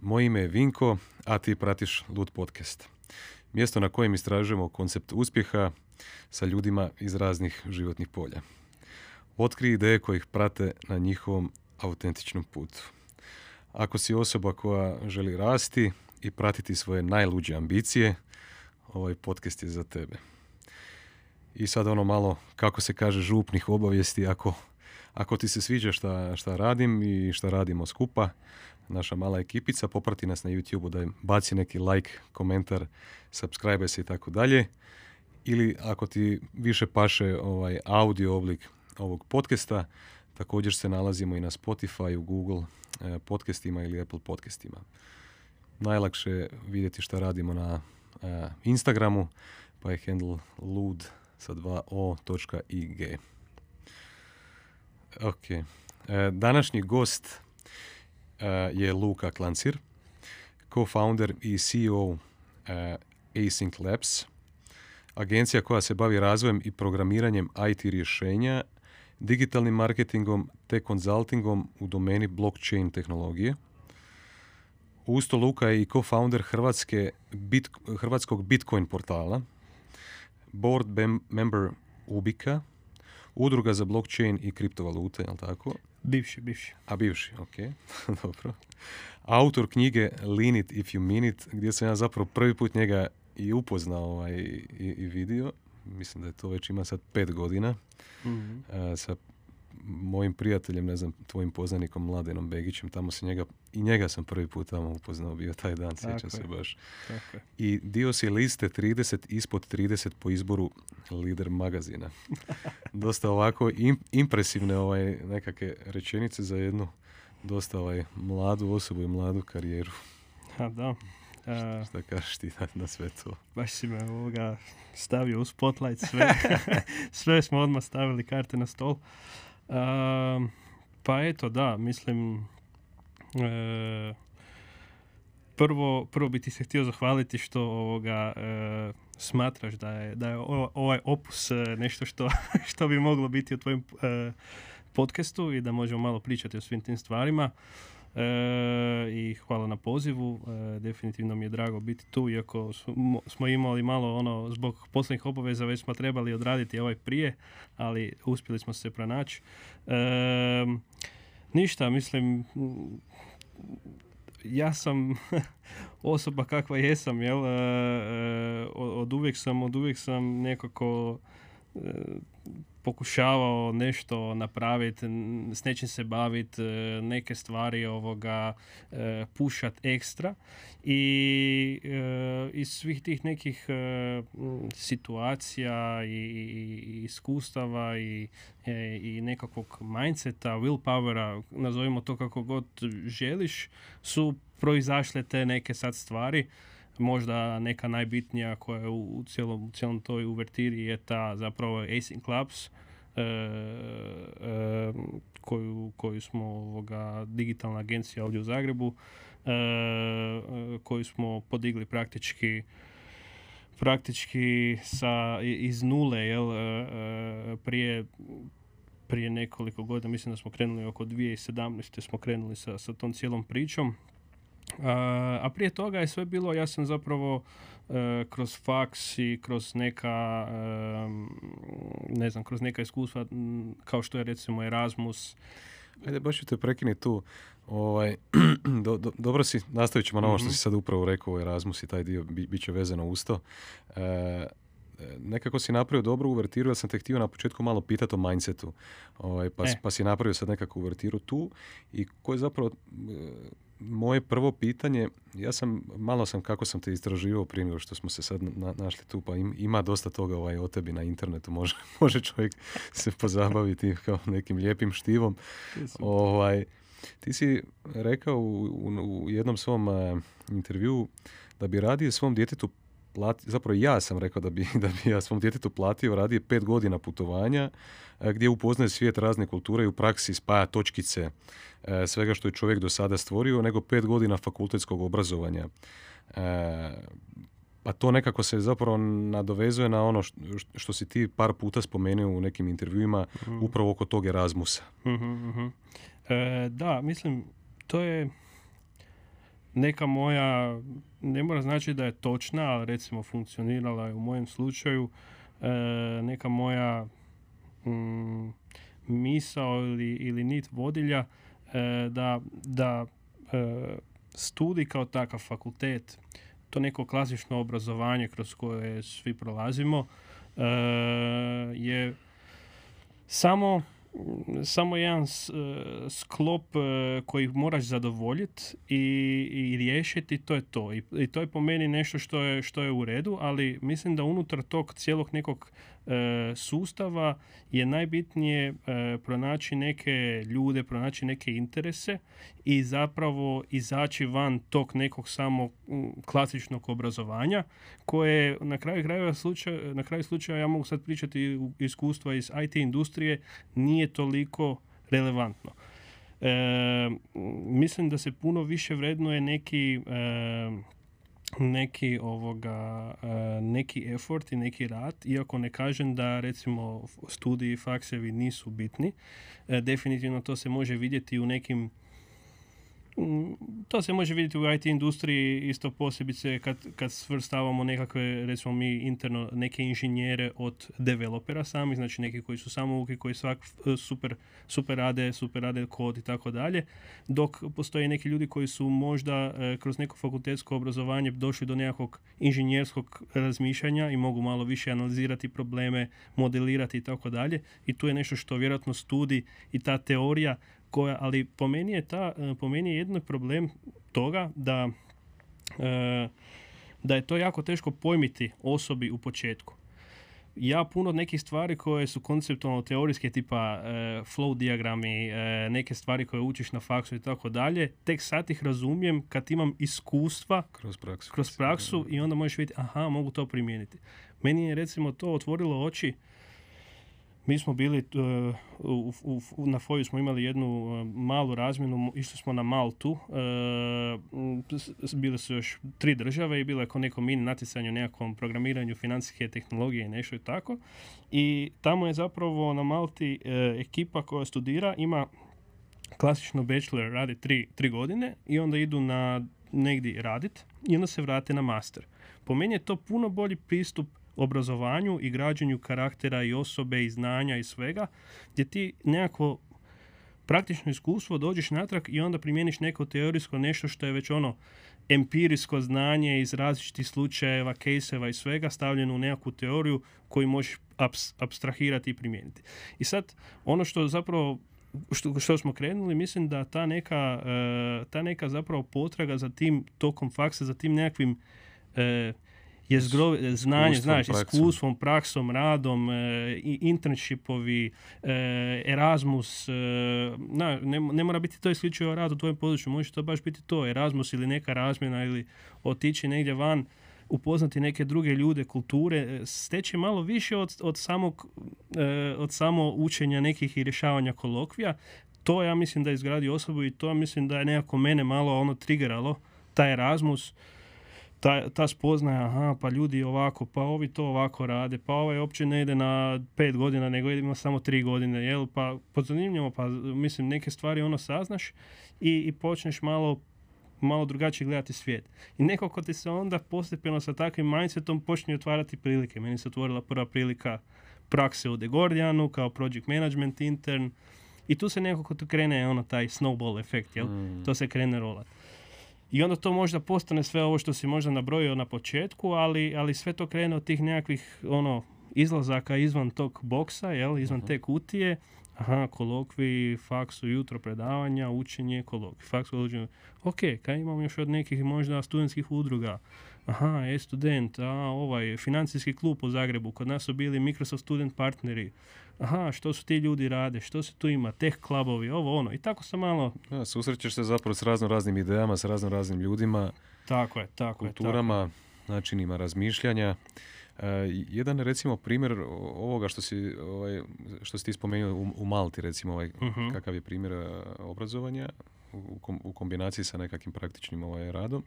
Moje ime je Vinko, a ti pratiš Lud podcast. Mjesto na kojem istražujemo koncept uspjeha sa ljudima iz raznih životnih polja. Otkri ideje koje ih prate na njihovom autentičnom putu. Ako si osoba koja želi rasti i pratiti svoje najluđe ambicije, ovaj podcast je za tebe. I sad ono malo, kako se kaže, župnih obavijesti. Ako, ako ti se sviđa šta, šta radim i šta radimo skupa, naša mala ekipica, poprati nas na YouTube-u da baci neki like, komentar, subscribe se i tako dalje. Ili ako ti više paše ovaj audio oblik ovog podcasta, također se nalazimo i na Spotify, u Google eh, podcastima ili Apple podcastima. Najlakše je vidjeti šta radimo na eh, Instagramu, pa je handle lud sa 2o.ig. Ok. E, današnji gost je Luka Klancir, co-founder i CEO e, Async Labs, agencija koja se bavi razvojem i programiranjem IT rješenja, digitalnim marketingom te konzultingom u domeni blockchain tehnologije. Usto Luka je i co-founder Hrvatske hrvatskog Bitcoin portala, board member Ubika, udruga za blockchain i kriptovalute, jel tako? Bivši, bivši. A bivši, ok, dobro. Autor knjige Lean it if you mean it, gdje sam ja zapravo prvi put njega i upoznao ovaj, i, i vidio. Mislim da je to već ima sad pet godina. Mhm. a, sa mojim prijateljem, ne znam, tvojim poznanikom Mladenom Begićem, tamo se njega, i njega sam prvi put tamo upoznao bio taj dan, sjećam se baš. Tako. I dio si liste 30 ispod 30 po izboru lider magazina. Dosta ovako im- impresivne ovaj, nekakve rečenice za jednu dosta ovaj, mladu osobu i mladu karijeru. Ha, da. E, Šta kažeš ti na, na sve to? baš si me ovoga stavio u spotlight sve. sve smo odmah stavili karte na stol. Pa eto, da, mislim... e, prvo, prvo bi ti se htio zahvaliti što ovoga e, smatraš da je, da je ovaj opus e, nešto što, što bi moglo biti u tvojem e, podcastu i da možemo malo pričati o svim tim stvarima. E, I hvala na pozivu. E, definitivno mi je drago biti tu, iako smo, smo imali malo ono, zbog poslovnih obaveza već smo trebali odraditi ovaj prije, ali uspjeli smo se pronaći. E, ništa, mislim, ja sam osoba kakva jesam, jel? E, od uvijek sam, od uvijek sam nekako pokušavao nešto napraviti, s nečim se baviti, neke stvari ovoga e, pušat ekstra. I e, iz svih tih nekih e, situacija i, iskustava i, e, i nekakvog mindseta, willpowera, nazovimo to kako god želiš, su proizašle te neke sad stvari možda neka najbitnija koja je u, cijelom, u cijelom toj uvertiri je ta zapravo Async Clubs e, e, koju, koju smo ovoga, digitalna agencija ovdje u Zagrebu e, e, koju smo podigli praktički praktički sa, iz nule jel, e, e, prije prije nekoliko godina, mislim da smo krenuli oko 2017. smo krenuli sa, sa tom cijelom pričom. A, a prije toga je sve bilo, ja sam zapravo e, kroz faks i kroz neka, ne znam, kroz neka iskustva, kao što je recimo Erasmus, Ajde, baš ću te prekinuti tu. Ovaj, do- do- dobro si, nastavit ćemo na ovo što Mhm. si sad upravo rekao Erasmus i taj dio bi, bit će vezano uz to. E, e, nekako si napravio dobru uvertiru, ja sam te htio na početku malo pitati o mindsetu. Ovaj, pa, E. pa si napravio sad nekakvu uvertiru tu i koje je zapravo moje prvo pitanje, ja sam, malo sam kako sam te istraživao prije nego što smo se sad na- našli tu, pa im- ima dosta toga ovaj, o tebi na internetu, može, može čovjek se pozabaviti kao nekim lijepim štivom. Ovaj, ti si rekao u, u- u jednom svom eh, intervjuu da bi radije svom djetetu plati, zapravo ja sam rekao da bi, da bi ja svom djetetu platio radije pet godina putovanja eh, gdje upoznaje svijet razne kulture i u praksi spaja točkice eh, svega što je čovjek do sada stvorio, nego pet godina fakultetskog obrazovanja. Eh, a to nekako se zapravo nadovezuje na ono što, što si ti par puta spomenuo u nekim intervjuima upravo oko tog Erasmusa. Mhm, mhm. E, da, mislim, to je neka moja, ne mora znači da je točna, ali recimo funkcionirala je u mojem slučaju, e, neka moja mm, misao ili, nit vodilja e, da, da e, studij kao takav fakultet, to neko klasično obrazovanje kroz koje svi prolazimo, je samo samo jedan sklop koji moraš zadovoljiti i, i riješiti, to je to. I, I, to je po meni nešto što je, što je u redu, ali mislim da unutar tog cijelog nekog E, sustava je najbitnije e, pronaći neke ljude, pronaći neke interese i zapravo izaći van tog nekog samo klasičnog obrazovanja koje na kraju krajeva slučaja, na kraju slučaja ja mogu sad pričati iskustva iz IT industrije nije toliko relevantno. E, mislim da se puno više vrednuje neki e, neki ovoga e, neki effort i neki rad iako ne kažem da recimo studiji faksevi nisu bitni. E, definitivno to se može vidjeti u nekim to se može vidjeti u IT industriji isto posebice kad, kad svrstavamo nekakve, recimo mi interno, neke inženjere od developera sami, znači neki koji su samouki, koji svak super, super rade, super rade kod i tako dalje, dok postoje neki ljudi koji su možda e, kroz neko fakultetsko obrazovanje došli do nekakvog inženjerskog razmišljanja i mogu malo više analizirati probleme, modelirati i tako dalje i tu je nešto što vjerojatno studij i ta teorija koja, ali po meni je ta, e, po meni je jedno problem toga da, e, da je to jako teško pojmiti osobi u početku. Ja puno nekih stvari koje su konceptualno teorijske tipa e, flow diagrami, neke stvari koje učiš na faksu i tako dalje, tek sad ih razumijem kad imam iskustva kroz praksu, kroz praksu i onda možeš vidjeti, aha, mogu to primijeniti. Meni je recimo to otvorilo oči mi smo bili, uh, u, u, na Foju smo imali jednu uh, malu razmjenu, išli smo na Maltu, uh, bile su još tri države i bilo je kao neko mini natjecanje u nekakvom programiranju financijske tehnologije i nešto i tako. I tamo je zapravo na Malti ekipa koja studira, ima klasično bachelor, radi tri, tri godine i onda idu na negdje radit i onda se vrate na master. Po meni je to puno bolji pristup obrazovanju i građenju karaktera i osobe i znanja i svega, gdje ti nekako praktično iskustvo dođeš natrag i onda primjeniš neko teorijsko nešto što je već ono empirijsko znanje iz različitih slučajeva, kejseva i svega stavljeno u nekakvu teoriju koju možeš abstrahirati i primijeniti. I sad, ono što zapravo što, što smo krenuli, mislim da ta neka, e, ta neka zapravo potraga za tim tokom faksa, za tim nekakvim e, je znanje, znaš, praksom. iskustvom, praksom, radom, e, internshipovi, e, Erasmus, e, na, ne, ne, mora biti to isključivo rad u tvojem području, može to baš biti to, Erasmus ili neka razmjena ili otići negdje van, upoznati neke druge ljude, kulture, e, steći malo više od, od, samog, e, od samo učenja nekih i rješavanja kolokvija. To ja mislim da izgradi osobu i to mislim da je nekako mene malo ono triggeralo, taj Erasmus, ta, ta spoznaja, aha, pa ljudi ovako, pa ovi to ovako rade, pa ovaj uopće ne ide na pet godina, nego ima samo tri godine, jel? Pa pozanimljivo, pa mislim, neke stvari ono saznaš i, i počneš malo malo drugačije gledati svijet. I nekako ti se onda postepeno sa takvim mindsetom počne otvarati prilike. Meni se otvorila prva prilika prakse u The Guardianu kao project management intern i tu se nekako tu krene ono taj snowball efekt, jel? Mm. To se krene rolati. I onda to možda postane sve ovo što si možda nabrojio na početku, ali, ali sve to krene od tih nekakvih ono, izlazaka izvan tog boksa, jel, izvan uh te kutije. Aha, kolokvi, faks jutro predavanja, učenje, kolokvi, faks učenje. Ok, kaj imamo još od nekih možda studentskih udruga? Aha, e-student, a ovaj, financijski klub u Zagrebu, kod nas su bili Microsoft Student partneri aha, što su ti ljudi rade, što se tu ima, teh klubovi, ovo ono. I tako sam malo... Ja, susrećeš se zapravo s razno raznim idejama, s razno raznim ljudima. Tako je, tako kulturama, je. Tako. načinima razmišljanja. Uh, jedan recimo primjer ovoga što si, ovaj, što si ti spomenuo u, u Malti recimo, ovaj, uh kakav je primjer uh, obrazovanja u, u kombinaciji sa nekakvim praktičnim ovaj, radom.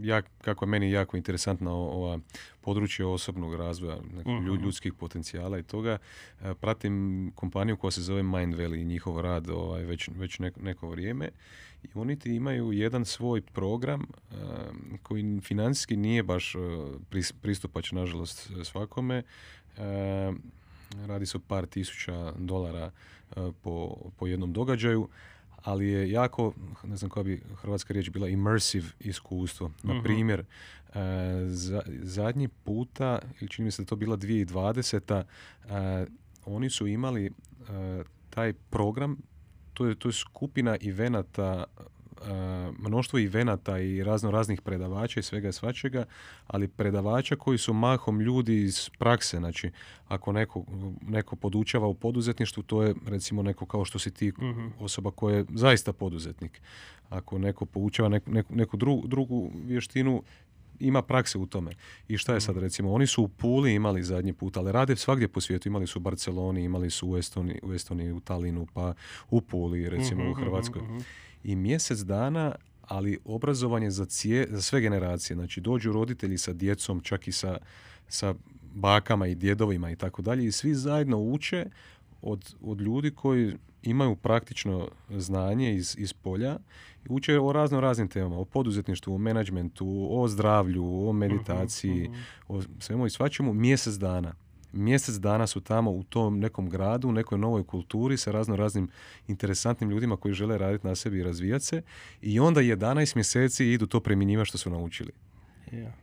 Ja, kako je meni jako interesantna ova područje osobnog razvoja, uh ljudskih potencijala i toga, pratim kompaniju koja se zove Mind Valley i njihov rad ovaj, već, već neko, vrijeme. I oni ti imaju jedan svoj program koji financijski nije baš pristupač nažalost svakome. Radi se o par tisuća dolara po, po jednom događaju, ali je jako, ne znam koja bi hrvatska riječ bila, immersive iskustvo. Na mhm. primjer, e, zadnji puta, ili čini mi se da to bila 2020. E, oni su imali e, taj program, to je, to je skupina ivenata mnoštvo i venata i razno raznih predavača i svega i svačega, ali predavača koji su mahom ljudi iz prakse. Znači, ako neko, neko podučava u poduzetništvu, to je recimo neko kao što si ti mhm. osoba koja je zaista poduzetnik. Ako neko poučava neku, neku drugu, drugu vještinu, ima prakse u tome. I šta je sad mhm. recimo? Oni su u Puli imali zadnji put, ali rade svagdje po svijetu. Imali su u Barceloni, imali su u Estoniji, u, Estoniji, u Talinu, pa u Puli recimo u mhm, Hrvatskoj i mjesec dana ali obrazovanje za, cije, za sve generacije. Znači dođu roditelji sa djecom, čak i sa, sa bakama i djedovima i tako dalje i svi zajedno uče od, od ljudi koji imaju praktično znanje iz, iz polja uče o razno raznim temama, o poduzetništvu, o menadžmentu, o zdravlju, o meditaciji, mhm. o svemu i svačemu mjesec dana mjesec dana su tamo u tom nekom gradu, u nekoj novoj kulturi sa razno raznim interesantnim ljudima koji žele raditi na sebi i razvijati se i onda 11 mjeseci idu to primjenjivati što su naučili.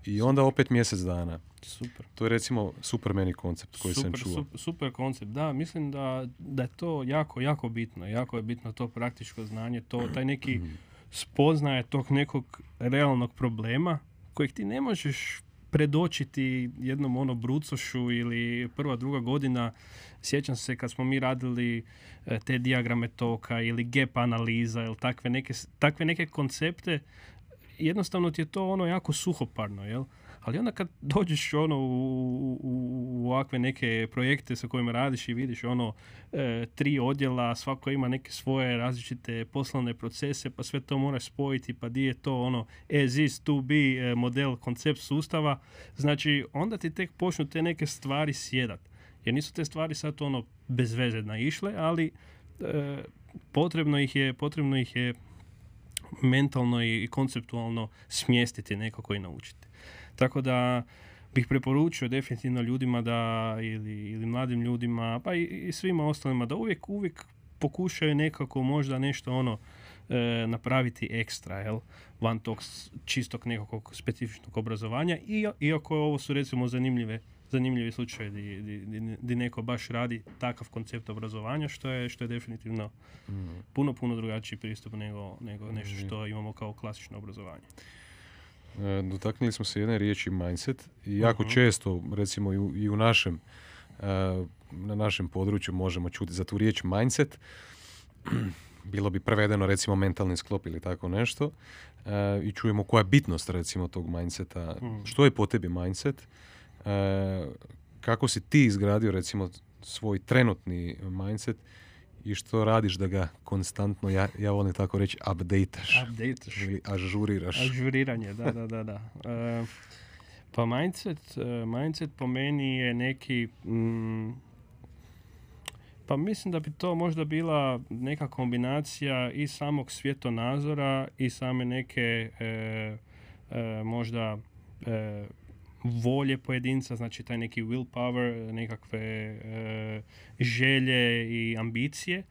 I onda opet mjesec dana. Super. To je recimo super meni koncept koji super, sam čuo. Super, koncept, da. Mislim da, da je to jako, jako bitno. Jako je bitno to praktičko znanje, to, taj neki mhm. Spoznaje tog nekog realnog problema kojeg ti ne možeš predočiti jednom ono brucošu ili prva, druga godina. Sjećam se kad smo mi radili e, te dijagrame toka ili gap analiza ili takve neke, takve neke koncepte, jednostavno ti je to ono jako suhoparno, jel? Ali onda kad dođeš ono u, u, u ovakve neke projekte sa kojima radiš i vidiš ono e, tri odjela, svako ima neke svoje različite poslovne procese, pa sve to moraš spojiti, pa di je to ono as is to be e, model, koncept sustava, znači onda ti tek počnu te neke stvari sjedat. Jer nisu te stvari sad ono bez veze naišle, ali e, potrebno ih je, potrebno ih je mentalno i konceptualno smjestiti nekako i naučiti. Tako da bih preporučio definitivno ljudima da ili, ili mladim ljudima pa i, i svima ostalima da uvijek uvijek pokušaju nekako možda nešto ono e, napraviti ekstra jel van tog čistog nekakvog specifičnog obrazovanja i, iako ovo su recimo zanimljive zanimljivi slučaj di, di, di, neko baš radi takav koncept obrazovanja što je, što je definitivno mm. puno, puno drugačiji pristup nego, nego nešto mm. što imamo kao klasično obrazovanje. E, dotaknuli smo se jedne riječi mindset i jako uh-huh. često, recimo i u, i u našem, e, na našem području možemo čuti za tu riječ mindset. Bilo bi prevedeno recimo mentalni sklop ili tako nešto e, i čujemo koja je bitnost recimo tog mindseta. Uh-huh. Što je po tebi mindset? Kako si ti izgradio recimo svoj trenutni mindset i što radiš da ga konstantno, ja, ja volim tako reći, updateš. Updateš. Ili ažuriraš. Ažuriranje, da, da, da. da. E, pa mindset, e, mindset po meni je neki... Mm, pa mislim da bi to možda bila neka kombinacija i samog svjetonazora i same neke e, možda volje pojedinca, znači taj neki willpower, nekakve e, želje i ambicije,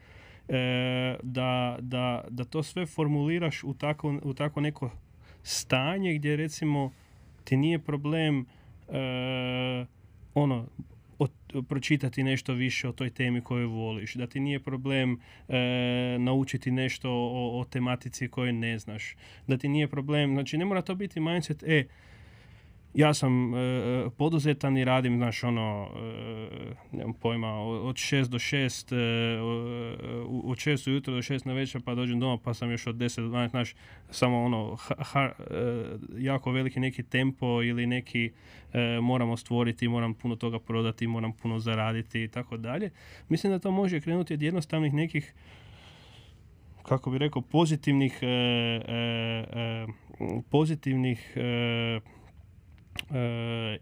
e, da, da, da to sve formuliraš u tako, u tako neko stanje gdje recimo ti nije problem e, ono pročitati nešto više o toj temi koju voliš, da ti nije problem naučiti nešto o, o tematici koju ne znaš, da ti nije problem, znači ne mora to biti mindset, e, ja sam e, poduzetan i radim, znaš, ono, e, nemam pojma, od 6 do 6, e, od 6 ujutro do 6 na večer, pa dođem doma, pa sam još od 10 do 12, znaš, samo ono, ha, e, jako veliki neki tempo ili neki e, moramo stvoriti, moram puno toga prodati, moram puno zaraditi i tako dalje. Mislim da to može krenuti od jednostavnih nekih kako bi rekao, pozitivnih e, e, pozitivnih e, e,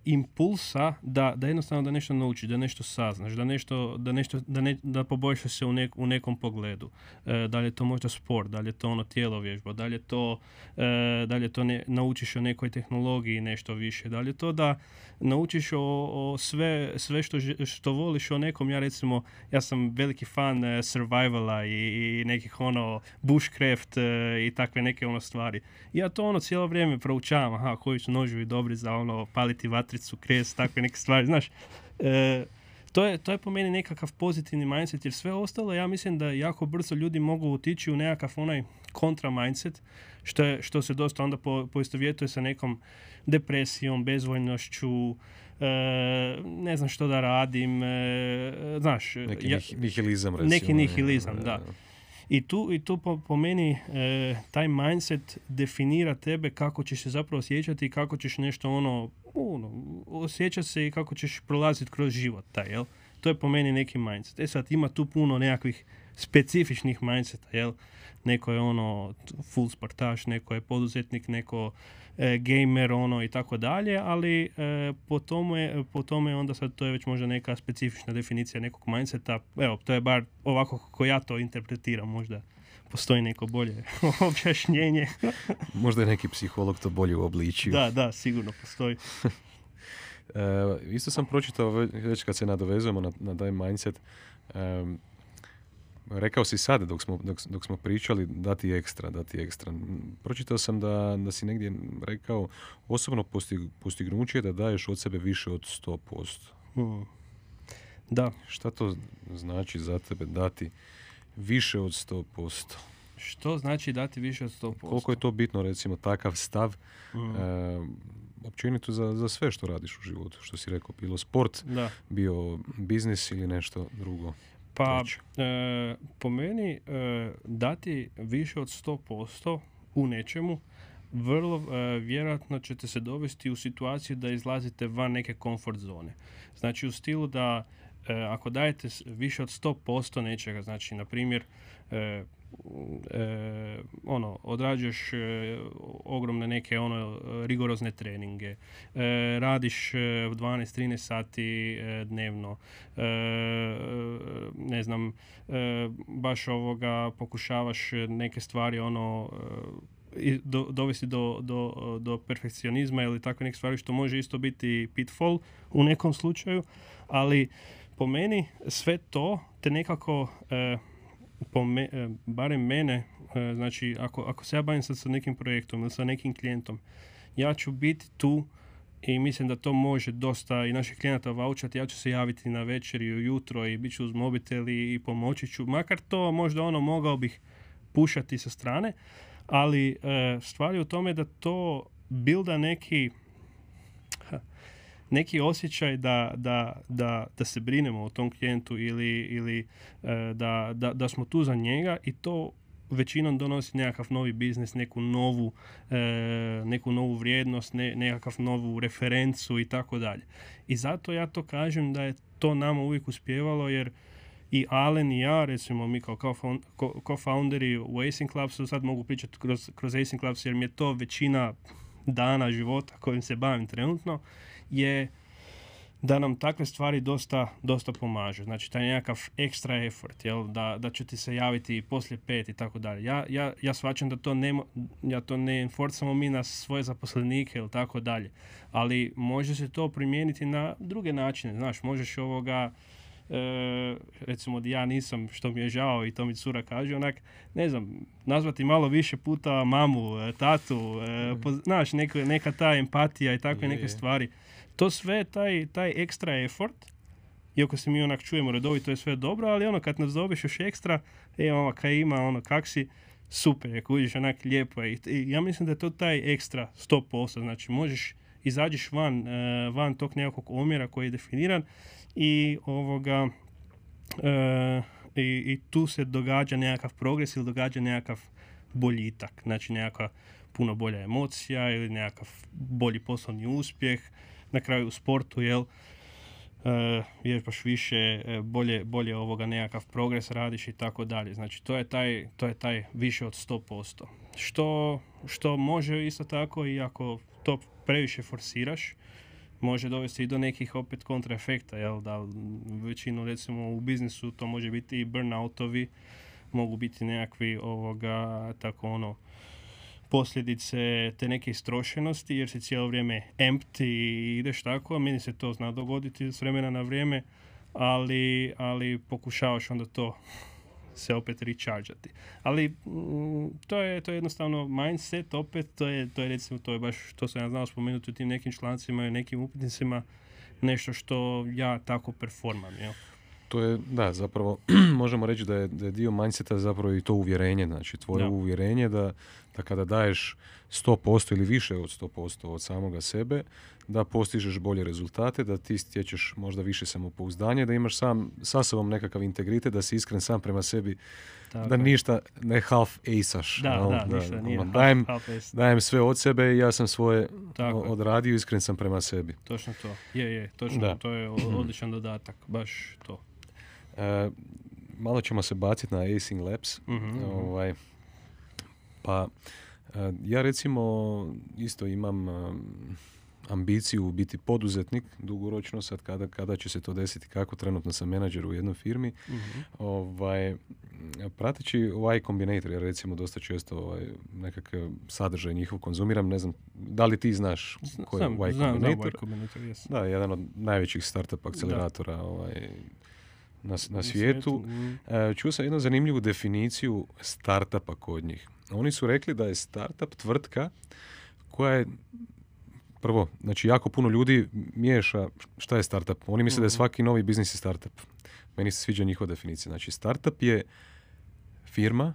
impulsa da, da jednostavno da nešto naučiš, da nešto saznaš, da nešto, da nešto, da, ne, da poboljšaš se u, nek, u nekom pogledu. E, da li je to možda sport, da li je to ono tijelo vježba, da li je to, e, da li je to ne, naučiš o nekoj tehnologiji nešto više, da li je to da naučiš o, o sve, sve što, što voliš o nekom, ja recimo, ja sam veliki fan e, survivala i, i nekih ono bushcraft e, i takve neke ono stvari. Ja to ono cijelo vrijeme proučavam, aha, koji su noževi dobri za ono paliti vatricu, kres, takve neke stvari, znaš. E, to je, to je po meni nekakav pozitivni mindset, jer sve ostalo ja mislim da jako brzo ljudi mogu otići u nekakav onaj kontra mindset, što, je, što se dosta onda po, poistovjetuje sa nekom depresijom, bezvoljnošću, e, ne znam što da radim, e, znaš, Neki ja- nih- nihilizam, recimo. neki nihilizam, da. i tu, i tu po, po meni e, taj mindset definira tebe kako ćeš se zapravo osjećati i kako ćeš nešto ono, ono osjećati se i kako ćeš prolaziti kroz život taj, jel? To je po meni neki mindset. E sad ima tu puno nekakvih specifičnih mindseta, jel? Neko je ono full sportaš, neko je poduzetnik, neko e, gamer ono i tako dalje, ali e, po, tome, po tome onda sad to je već možda neka specifična definicija nekog mindseta. Evo, to je bar ovako kako ja to interpretiram, možda postoji neko bolje objašnjenje. Možda je neki psiholog to bolje uobličio. da, da, sigurno postoji. E, isto sam pročitao, ve- već kad se nadovezujemo na, na taj mindset, em, rekao si sad dok smo, dok, dok smo pričali dati ekstra, dati ekstra. Pročitao sam da, da si negdje rekao osobno postig, postignuće je da daješ od sebe više od 100%. Hmm. Da, Šta to znači za tebe dati više od 100%? što znači dati više od 100%? Koliko je to bitno, recimo, takav stav Hmm. e, općenito za, za sve što radiš u životu, što si rekao, bilo sport, Da. bio biznis ili nešto drugo. Pa, e, po meni, e, dati više od 100% u nečemu, vrlo e, vjerojatno ćete se dovesti u situaciju da izlazite van neke komfort zone. Znači u stilu da ako dajete više od 100% nečega, znači na primjer e, e, ono, odrađuješ e, ogromne neke ono rigorozne treninge, e, radiš e, 12-13 sati e, dnevno, e, ne znam, e, baš ovoga pokušavaš neke stvari ono e, i do, dovesti do, do, do perfekcionizma ili takve neke stvari što može isto biti pitfall u nekom slučaju, ali po meni sve to te nekako e, po me- e, barem mene, e, znači ako, ako se ja bavim sad sa nekim projektom ili sa nekim klijentom, ja ću biti tu i mislim da to može dosta i naših klijenata vaučati. Ja ću se javiti na večer i ujutro i bit ću uz mobitel i, pomoći ću. Makar to možda ono mogao bih pušati sa strane, ali stvar je u tome da to bilda neki neki osjećaj da, da, da, da se brinemo o tom klijentu ili, ili e, da, da, da smo tu za njega i to većinom donosi nekakav novi biznis, neku novu, e, neku novu vrijednost, ne, nekakav novu referencu i tako dalje. I zato ja to kažem da je to nama uvijek uspjevalo jer i Alen i ja, recimo mi kao co-found- co- co-founderi u Acing Clubsu, sad mogu pričati kroz, kroz Acing Clubs jer mi je to većina dana života kojim se bavim trenutno, je da nam takve stvari dosta, dosta pomažu. Znači, taj nekakav ekstra effort, jel? Da, da ću ti se javiti poslije pet i tako dalje. Ja, ja, ja shvaćam da to ne, ja to ne enforcamo mi na svoje zaposlenike ili tako dalje. Ali može se to primijeniti na druge načine. Znaš, možeš ovoga, e, recimo da ja nisam, što mi je žao i to mi cura kaže, onak, ne znam, nazvati malo više puta mamu, e, tatu, e, poz- znaš, neka, neka ta empatija i takve Je, neke je. stvari. To sve, taj, taj ekstra effort, iako se mi onak čujemo redovito je sve dobro, ali ono kad nas dobiješ još ekstra, e, ono, kaj ima, ono, kak si, super je, kužiš, onak lijepo je. I, I ja mislim da je to taj ekstra 100%, znači možeš, izađeš van, van tog nekakvog omjera koji je definiran i ovoga, e, i, i tu se događa nekakav progres ili događa nekakav boljitak, znači nekakva puno bolja emocija ili nekakav bolji poslovni uspjeh, na kraju u sportu, jel? e, vježbaš više, e, bolje, bolje ovoga nekakav progres radiš i tako dalje. Znači to je taj, to je taj više od 100%. Što, što može isto tako i ako to previše forsiraš, može dovesti i do nekih opet kontraefekta, jel da? Većinu recimo u biznisu to može biti i burnoutovi, mogu biti nekakvi ovoga tako ono posljedice te neke istrošenosti jer si cijelo vrijeme empty i ideš tako, a meni se to zna dogoditi s vremena na vrijeme, ali, ali pokušavaš onda to se opet rechargeati. Ali mm, to je, to je jednostavno mindset, opet to je, to je recimo, to je baš, to sam ja znao spomenuti u tim nekim člancima i nekim upitnicima, nešto što ja tako performam, jel? To je, da, zapravo možemo reći da je, da je dio mindseta zapravo i to uvjerenje, znači tvoje Da. uvjerenje da, da kada daješ 100% ili više od 100% od samoga sebe, da postižeš bolje rezultate, da ti stječeš možda više samopouzdanje, da imaš sam sa sobom nekakav integritet, da si iskren sam prema sebi, Tako da ništa ne half aceaš. Da, jel? da, ništa nije ono, half- dajem, half ace. dajem sve od sebe i ja sam svoje Tako odradio, iskren sam prema sebi. Točno to. Je, je, točno. Da. To je o- odličan dodatak. Baš to. E, malo ćemo se baciti na Acing Labs. Mhm. Ovaj, pa e, ja recimo isto imam e, ambiciju biti poduzetnik dugoročno sad kada, kada će se to desiti kako trenutno sam menadžer u jednoj firmi Mhm. ovaj, prateći Y Combinator, ja recimo dosta često ovaj, nekakav sadržaj njihov konzumiram, ne znam, da li ti znaš ko je Y znam Combinator? Y Combinator, yes. Da, jedan od najvećih startup akceleratora ovaj, na, na svijetu. Mhm. E, čuo sam jednu zanimljivu definiciju startupa kod njih. Oni su rekli da je startup tvrtka koja je prvo, znači jako puno ljudi miješa šta je startup. Oni misle da je Mhm. svaki novi biznis je startup. Meni se sviđa njihova definicija. Znači startup je firma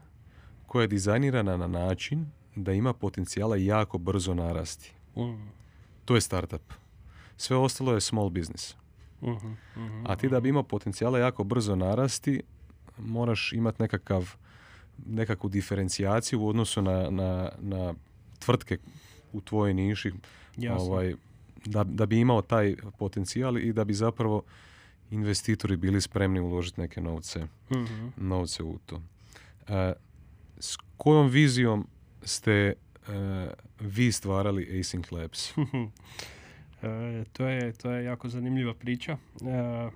koja je dizajnirana na način da ima potencijala jako brzo narasti. Mhm. To je startup. Sve ostalo je small business. Mhm. A ti da bi imao potencijala jako brzo narasti, moraš imati nekakav, nekakvu diferencijaciju u odnosu na, na, na tvrtke u tvojoj niši, Jasno. ovaj, da, da bi imao taj potencijal i da bi zapravo investitori bili spremni uložiti neke novce, Mhm. novce u to. E, s kojom vizijom ste e, vi stvarali Async Labs? E, to, je, to je jako zanimljiva priča. E,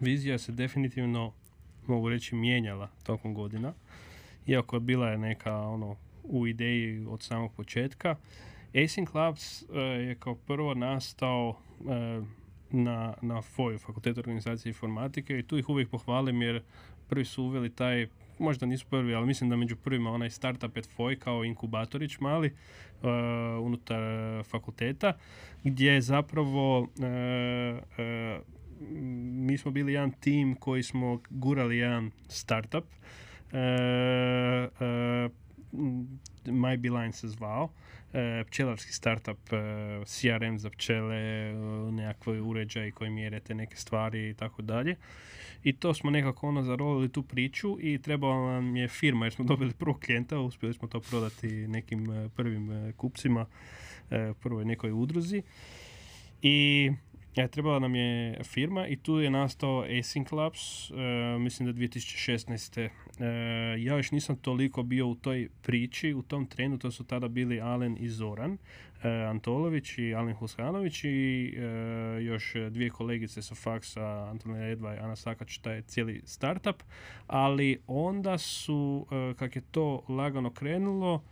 vizija se definitivno, mogu reći, mijenjala tokom godina. Iako bila je neka ono u ideji od samog početka. Async Labs e, je kao prvo nastao e, na, na FOI, Fakultetu organizacije informatike i tu ih uvijek pohvalim jer prvi su uveli taj, možda nisu prvi, ali mislim da među prvima onaj startup at FOI kao inkubatorić mali e, unutar e, fakulteta gdje je zapravo e, e, mi smo bili jedan tim koji smo gurali jedan startup My Beeline se zvao pčelarski startup e, CRM za pčele e, nekakvi uređaj koji mjere te neke stvari i tako dalje i to smo nekako ono zarolili tu priču i trebala nam je firma jer smo dobili prvog klijenta, uspjeli smo to prodati nekim e, prvim e, kupcima, e, prvoj nekoj udruzi. I e, trebala nam je firma i tu je nastao Async Labs, e, mislim da 2016. E, ja još nisam toliko bio u toj priči, u tom trenu, to su tada bili Alen i Zoran e, Antolović i Alen Huskanović i još dvije kolegice sa faksa, Antonija Edva i Ana Sakač, taj cijeli startup, ali onda su, kak je to lagano krenulo,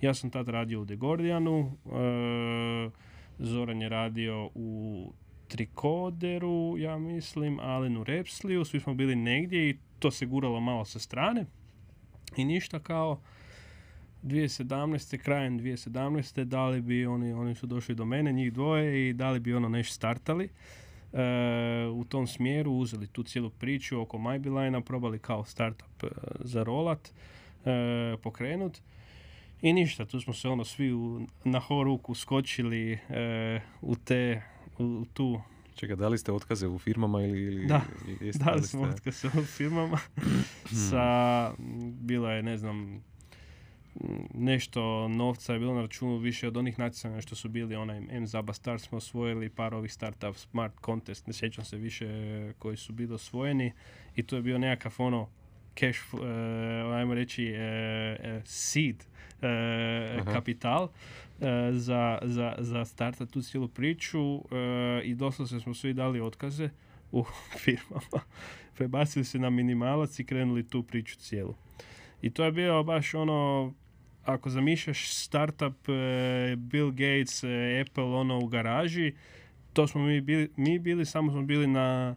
ja sam tad radio u The Guardianu, Zoran je radio u Trikoderu, ja mislim, Alen u Repsliju, svi smo bili negdje i to se guralo malo sa strane. I ništa kao 2017. krajem 2017. da li bi oni, oni su došli do mene, njih dvoje i da li bi ono nešto startali. E, u tom smjeru uzeli tu cijelu priču oko MyBeeline-a, probali kao startup e, zarolat, e, pokrenut. I ništa, tu smo se ono svi u, na horuku skočili e, u te, tu Čekaj, da li ste otkaze u firmama ili, ili Da, jeste, Dali li smo ste- otkaz u firmama. Sa, bilo je ne znam, nešto novca je bilo na računu više od onih natjecanja što su bili onaj M Zaba Start smo osvojili, par ovih startup smart contest, ne sjećam se više koji su bili osvojeni i to je bio nekakav ono cash, uh, ajmo reći uh, seed kapital za, za, za starta tu cijelu priču i doslovno smo svi dali otkaze u firmama. Prebacili se na minimalac i krenuli tu priču cijelu. I to je bio baš ono, ako zamišljaš startup Bill Gates, Apple ono u garaži, to smo mi bili, mi bili samo smo bili na,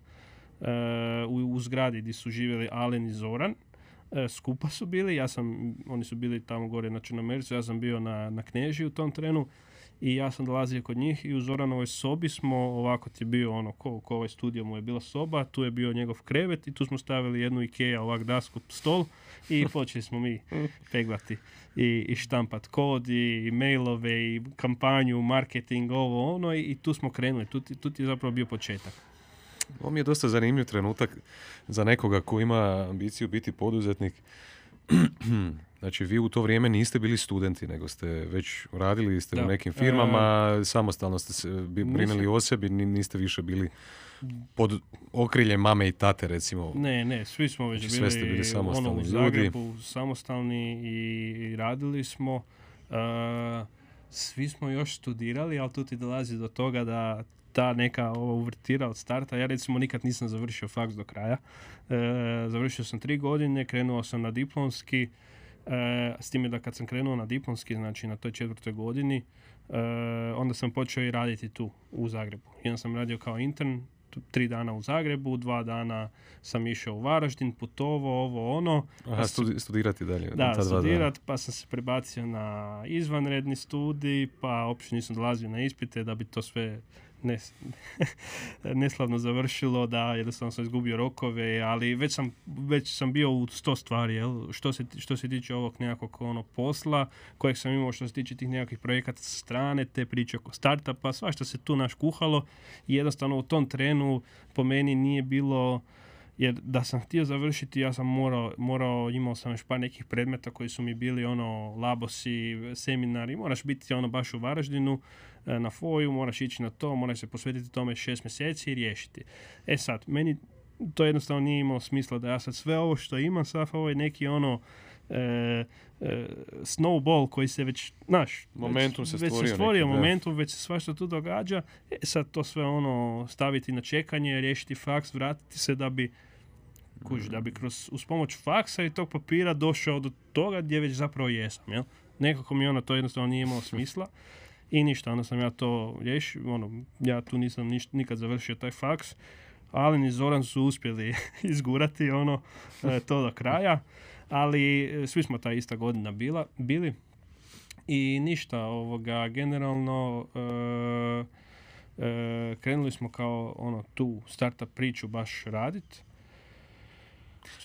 u, u zgradi gdje su živjeli Alen i Zoran. skupa su bili, ja sam, oni su bili tamo gore na Črnomercu, ja sam bio na, na Kneži u tom trenu i ja sam dolazio kod njih i u Zoranovoj sobi smo, ovako ti je bio ono, ko, ko ovaj studio mu je bila soba, tu je bio njegov krevet i tu smo stavili jednu Ikea ovak dasku stol i počeli smo mi peglati i, i štampat kod i mailove i kampanju, marketing, ovo ono i, tu smo krenuli, tu, tu ti je zapravo bio početak. Ovo mi je dosta zanimljiv trenutak za nekoga ko ima ambiciju biti poduzetnik. Znači, vi u to vrijeme niste bili studenti, nego ste već radili, ste u nekim firmama, e, samostalno ste se brinuli o sebi, niste više bili pod okriljem mame i tate, recimo. Ne, ne, svi smo već znači, bili, ste bili samostalni ono, u Zagrebu, ljudi. samostalni i, radili smo. Uh, svi smo još studirali, ali tu ti dolazi do toga da ta neka ova uvrtira od starta. Ja recimo nikad nisam završio faks do kraja. E, završio sam tri godine, krenuo sam na diplomski, E, s time da kad sam krenuo na diplomski, znači na toj četvrtoj godini, e, onda sam počeo i raditi tu u Zagrebu. Jedan sam radio kao intern, tri dana u Zagrebu, dva dana sam išao u Varaždin, putovo, ovo ono. Aha, pa studirati dalje. Da, studirat, pa sam se prebacio na izvanredni studij, pa uopće nisam dolazio na ispite da bi to sve nes, neslavno završilo, da jednostavno sam izgubio rokove, ali već sam, već sam bio u sto stvari, jel? Što, se, što se tiče ovog nekakvog ono, posla, kojeg sam imao što se tiče tih nekakvih projekata sa strane, te priče oko startupa, svašta se tu naš kuhalo i jednostavno u tom trenu po meni nije bilo jer da sam htio završiti, ja sam morao, morao imao sam još par nekih predmeta koji su mi bili ono labosi, seminari, moraš biti ono baš u Varaždinu, na foju, moraš ići na to, moraš se posvetiti tome šest mjeseci i riješiti. E sad, meni to jednostavno nije imalo smisla da ja sad sve ovo što imam, sad ovo je neki ono e, e, snowball koji se već, znaš, momentum već, se stvorio, već se stvorio momentum, već se svašta tu događa, e, sad to sve ono staviti na čekanje, riješiti faks, vratiti se da bi kuži, da bi kroz, uz pomoć faksa i tog papira došao do toga gdje već zapravo jesam, jel? Nekako mi ono to jednostavno nije imalo smisla i ništa, onda sam ja to riješio, ono, ja tu nisam nikad završio taj faks, ali i Zoran su uspjeli izgurati ono, e, to do kraja, ali e, svi smo ta ista godina bila, bili. I ništa, ovoga, generalno e, krenuli smo kao ono tu startup priču baš raditi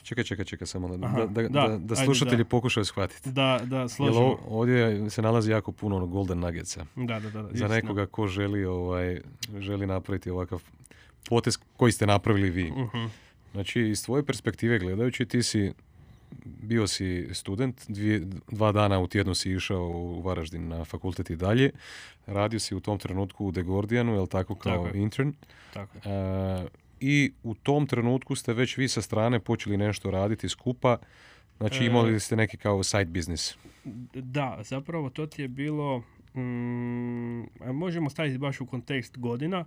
Čekaj, čekaj, čekaj, samo da, da, da, da, da slušatelji pokušaju shvatiti. Da, da, složimo. ovdje se nalazi jako puno ono golden nuggetsa. Da, da, da. Za nekoga ko želi, ovaj, želi napraviti ovakav potez koji ste napravili vi. Uh-huh. Znači, iz tvoje perspektive gledajući, ti si bio si student, dvije, dva dana u tjednu si išao u Varaždin na fakultet i dalje. Radio si u tom trenutku u The Guardianu, jel tako, kao tako intern. Tako i u tom trenutku ste već vi sa strane počeli nešto raditi skupa, znači imali e, ste neki kao side business. Da, zapravo to ti je bilo, mm, možemo staviti baš u kontekst godina,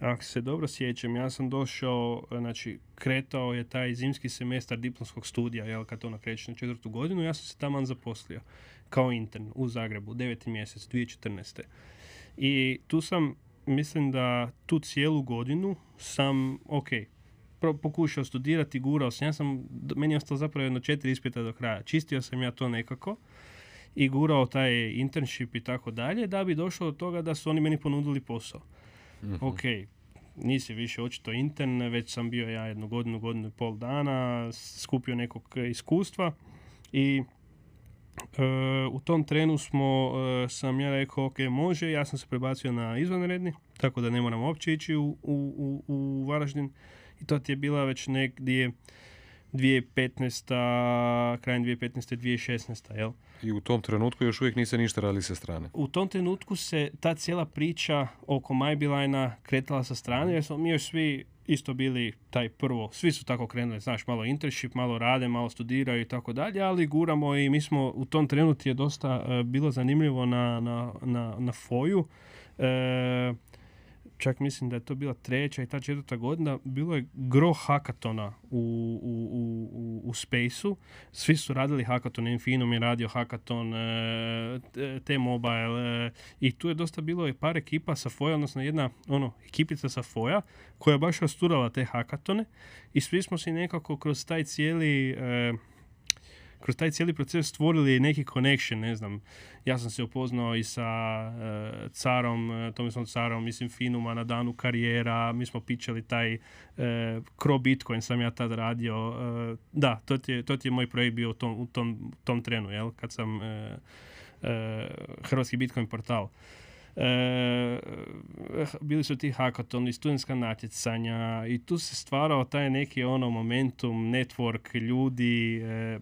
ako se dobro sjećam, ja sam došao, znači kretao je taj zimski semestar diplomskog studija, jel kad to nakreće na četvrtu godinu, ja sam se taman zaposlio kao intern u Zagrebu, deveti mjesec, 2014. I tu sam mislim da tu cijelu godinu sam, ok, pokušao studirati, gurao sam, ja sam, meni je ostalo zapravo jedno četiri ispita do kraja. Čistio sam ja to nekako i gurao taj internship i tako dalje, da bi došlo do toga da su oni meni ponudili posao. mm Ok, nisi više očito intern, već sam bio ja jednu godinu, godinu i pol dana, skupio nekog iskustva i u tom trenu smo, e, sam ja rekao, ok, može, ja sam se prebacio na izvanredni, tako da ne moram uopće ići u, u, u, Varaždin. I to ti je bila već negdje 2015. krajem 2015. 2016. Jel? I u tom trenutku još uvijek niste ništa radili sa strane. U tom trenutku se ta cijela priča oko MyBeeline kretala sa strane, jer smo mi još svi isto bili taj prvo, svi su tako krenuli, znaš, malo internship, malo rade, malo studiraju i tako dalje, ali guramo i mi smo u tom trenutku je dosta e, bilo zanimljivo na, na, na, na foju. E, čak mislim da je to bila treća i ta četvrta godina, bilo je gro hakatona u, u, u, u Spaceu. Svi su radili hakaton, Infinum je radio hakaton, e, T-Mobile e, i tu je dosta bilo i par ekipa sa Foja, odnosno jedna ono, ekipica sa Foja koja je baš rasturala te hakatone i svi smo si nekako kroz taj cijeli e, kroz taj cijeli proces stvorili neki connection, ne znam, ja sam se upoznao i sa uh, carom, uh, Tomislavom carom, mislim Finuma na danu karijera, mi smo pičali taj uh, Cro Bitcoin sam ja tad radio, da, to ti, je, to ti je moj projekt bio u tom, u tom, tom trenu, jel, kad sam Hrvatski Bitcoin portal. E, bili su ti hakatoni, studentska natjecanja i tu se stvarao taj neki ono momentum, network ljudi, e,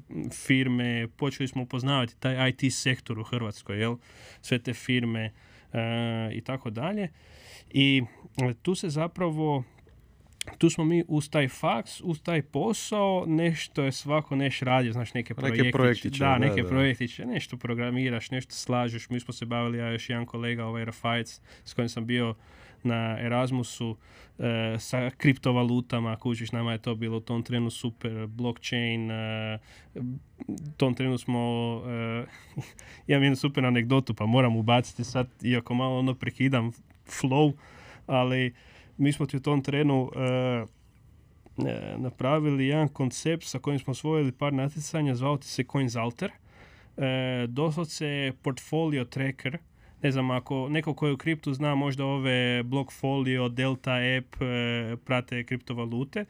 firme, počeli smo upoznavati taj IT sektor u Hrvatskoj, jel? sve te firme e, i tako dalje. I tu se zapravo tu smo mi uz taj faks, uz taj posao, nešto je svako neš radio, znaš, neke projektiće. Neke projektiće, da, neke da. projektiće, nešto programiraš, nešto slažeš. Mi smo se bavili, ja još jedan kolega, ovaj Rafajc, s kojim sam bio na Erasmusu e, sa kriptovalutama, kužiš, nama je to bilo u tom trenu super, blockchain, e, tom trenu smo, e, imam jednu super anegdotu, pa moram ubaciti sad, iako malo ono prekidam flow, ali mi smo ti u tom trenu e, e, napravili jedan koncept sa kojim smo osvojili par natjecanja, zvao ti se Coinsalter. E, doslovce portfolio tracker, ne znam, ako neko koji u kriptu zna možda ove Blockfolio, Delta app, e, prate kriptovalute,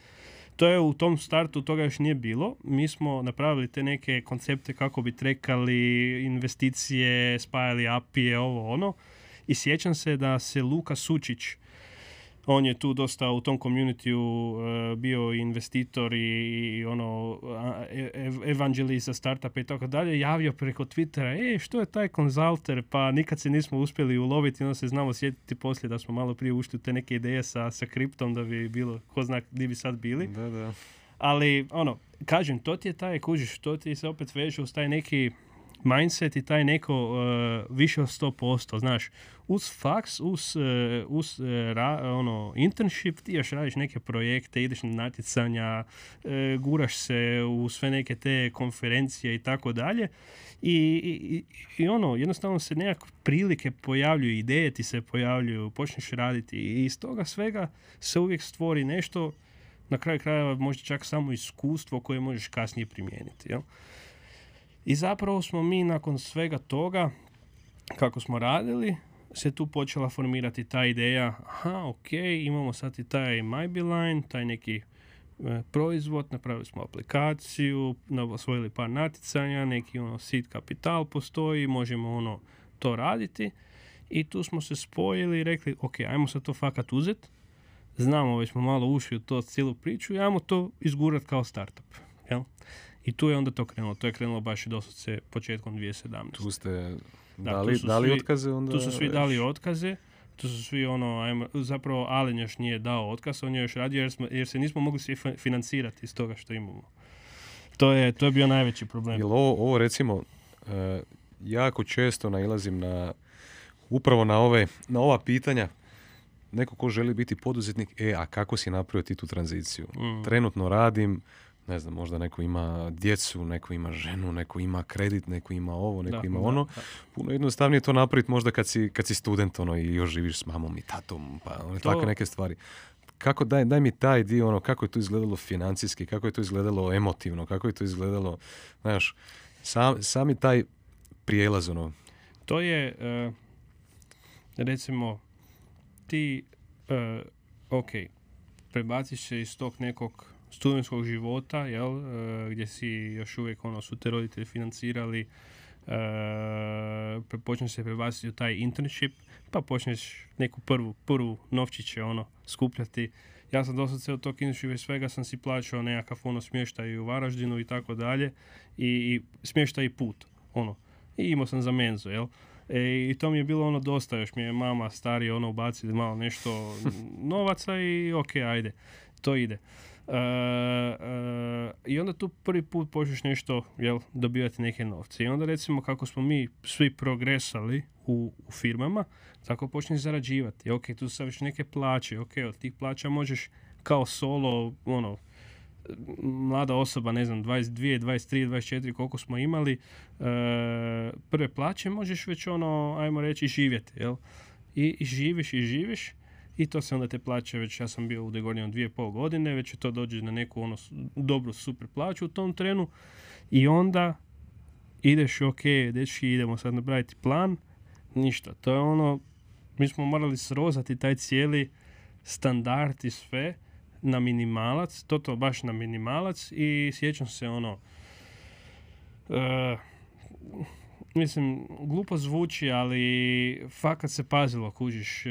to je u tom startu, toga još nije bilo. Mi smo napravili te neke koncepte kako bi trekali investicije, spajali API, ovo ono. I sjećam se da se Luka Sučić, on je tu dosta u tom communityu uh, bio investitor i, i ono ev evangelist za startup i tako dalje, javio preko Twittera, e, što je taj konzulter, pa nikad se nismo uspjeli uloviti, onda se znamo sjetiti poslije da smo malo prije ušli u te neke ideje sa, sa kriptom, da bi bilo, ko zna gdje bi sad bili. Da, da. Ali, ono, kažem, to ti je taj, kužiš, to ti se opet veže uz taj neki mindset i taj neko uh, više od 100%, znaš, uz faks, uz, uh, uz uh, ono, internship, ti još radiš neke projekte, ideš na natjecanja, guraš se u sve neke te konferencije i tako dalje. I, i, ono, jednostavno se nekak prilike pojavljuju, ideje ti se pojavljuju, počneš raditi i iz toga svega se uvijek stvori nešto, na kraju krajeva možda čak samo iskustvo koje možeš kasnije primijeniti. Jel? I zapravo smo mi nakon svega toga, kako smo radili, se tu počela formirati ta ideja, aha, ok, imamo sad i taj MyBeeline, taj neki e, proizvod, napravili smo aplikaciju, osvojili par naticanja, neki ono seed kapital postoji, možemo ono to raditi i tu smo se spojili i rekli, ok, ajmo sad to fakat uzet, znamo, već smo malo ušli u to cijelu priču i ajmo to izgurat kao startup. Jel? I tu je onda to krenulo. To je krenulo baš i doslovce početkom 2017. Tu ste dali, tu dali otkaze onda? Tu su svi dali otkaze. Tu su svi ono, ajmo, zapravo Alen još nije dao otkaz, on je još radio jer, smo, jer se nismo mogli svi financirati iz toga što imamo. To je, to je bio najveći problem. Jel ovo, ovo recimo, e, jako često nailazim na, upravo na, ove, na ova pitanja, neko ko želi biti poduzetnik, e, a kako si napravio ti tu tranziciju? Mm. Trenutno radim, ne znam, možda neko ima djecu, neko ima ženu, neko ima kredit, neko ima ovo, neko ima ono. Puno jednostavnije to napraviti možda kad si, kad si student ono, i još živiš s mamom i tatom, pa ono, takve neke stvari. Kako, daj, daj mi taj dio, ono, kako je to izgledalo financijski, kako je to izgledalo emotivno, kako je to izgledalo, znaš, sam, sami taj prijelaz, ono. To je, uh, recimo, ti, uh, ok, prebaciš se iz tog nekog studentskog života, jel, e, gdje si još uvijek ono, su te roditelji financirali, e, pre- počneš se prebaciti u taj internship, pa počneš neku prvu, prvu novčiće ono, skupljati. Ja sam se od tog internshipa i svega sam si plaćao nekakav ono smještaj u Varaždinu i tako dalje i, i smještaj i put, ono. I imao sam za menzu, jel? E, I to mi je bilo ono dosta, još mi je mama starija ono ubacili malo nešto novaca i ok, ajde, to ide. E, e, I onda tu prvi put počneš nešto, jel, dobivati neke novce. I onda recimo kako smo mi svi progresali u, u firmama, tako počneš zarađivati. Ok, tu su već neke plaće, ok, od tih plaća možeš kao solo, ono, mlada osoba, ne znam, 22, 23, 24, koliko smo imali, e, prve plaće možeš već ono, ajmo reći, živjeti, jel? I, i živiš i živiš i to se onda te plaće, već ja sam bio u Degorniju dvije pol godine, već je to dođe na neku ono dobru super plaću u tom trenu. I onda ideš, ok, dečki, idemo sad napraviti plan, ništa, to je ono, mi smo morali srozati taj cijeli standard i sve na minimalac, to baš na minimalac i sjećam se ono, e, mislim, glupo zvuči, ali fakat se pazilo, kužiš, e,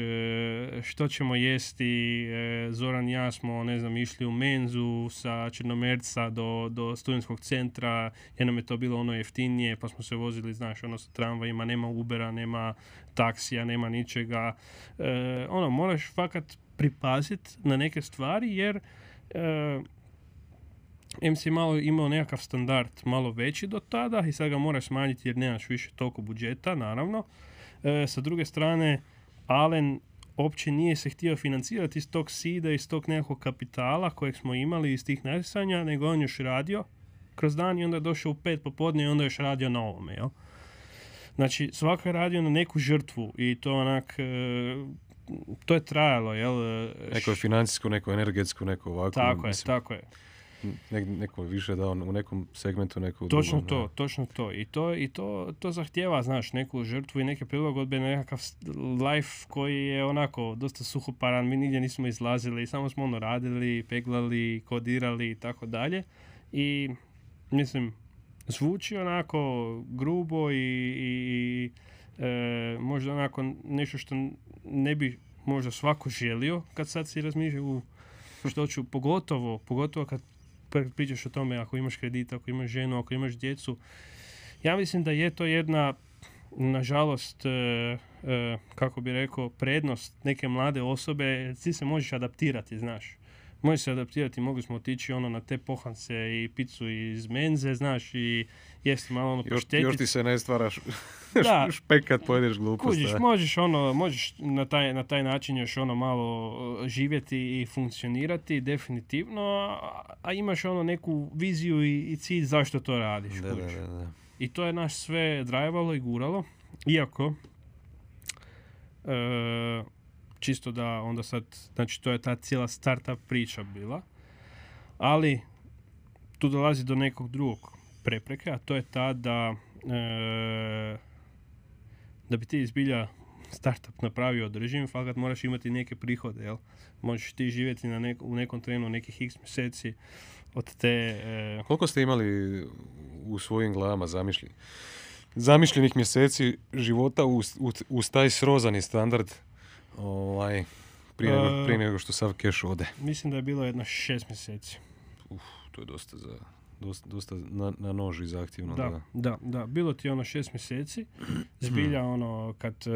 što ćemo jesti, e, Zoran i ja smo, ne znam, išli u menzu sa Črnomerca do, do studentskog centra, jer je to bilo ono jeftinije, pa smo se vozili, znaš, ono sa tramvajima, nema Ubera, nema taksija, nema ničega, e, ono, moraš fakat pripaziti na neke stvari, jer si malo imao nekakav standard malo veći do tada i sad ga moraš smanjiti jer nemaš više toliko budžeta, naravno. E, sa druge strane, Alen uopće nije se htio financirati iz tog sida, iz tog nekakvog kapitala kojeg smo imali iz tih natjecanja, nego on još radio kroz dan i onda je došao u pet popodne i onda je još radio na ovome, jel? Znači, svako je radio na neku žrtvu i to onak, e, to je trajalo, jel? Neko je financijsko, neko energetsko, neko ovako. tako je, mislim, tako je. Ne- neko više dao u nekom segmentu, neko Točno drugom, to, točno to. I to, i to, to zahtjeva, znaš, neku žrtvu i neke prilagodbe na nekakav life koji je onako dosta suhoparan. Mi nigdje nismo izlazili, samo smo ono radili, peglali, kodirali i tako dalje. I mislim, zvuči onako grubo i, i e, možda onako nešto što ne bi možda svako želio kad sad si razmišlja u što ću, pogotovo, pogotovo kad pričaš o tome ako imaš kredit, ako imaš ženu, ako imaš djecu. Ja mislim da je to jedna, nažalost, e, e, kako bi rekao, prednost neke mlade osobe. Ti se možeš adaptirati, znaš. Možeš se adaptirati, mogli smo otići ono na te pohance i picu iz menze, znaš, i jesti malo ono Još, još ti se ne stvaraš Da. špek kad pojedeš glupost. Kužiš, da. možeš ono, možeš na taj, na taj način još ono malo uh, živjeti i funkcionirati definitivno, a, a imaš ono neku viziju i, i cilj zašto to radiš, Da, da, da, da. I to je nas sve drajvalo i guralo, iako e, čisto da onda sad, znači to je ta cijela startup priča bila, ali tu dolazi do nekog drugog prepreke, a to je ta da e, da bi ti izbilja startup napravio održivim, fakat moraš imati neke prihode, jel? Možeš ti živjeti na nek- u nekom trenu nekih x mjeseci od te... e, Koliko ste imali u svojim glavama zamišljeni? Zamišljenih mjeseci života uz, uz, uz taj srozani standard ovaj, prije, nego, E, prije nego što sav keš ode. mislim da je bilo jedno šest mjeseci. To je dosta za dosta, dosta na, na nož i zahtjevno. Da, Da. da, da. Bilo ti ono šest mjeseci. Zbilja ono kad e,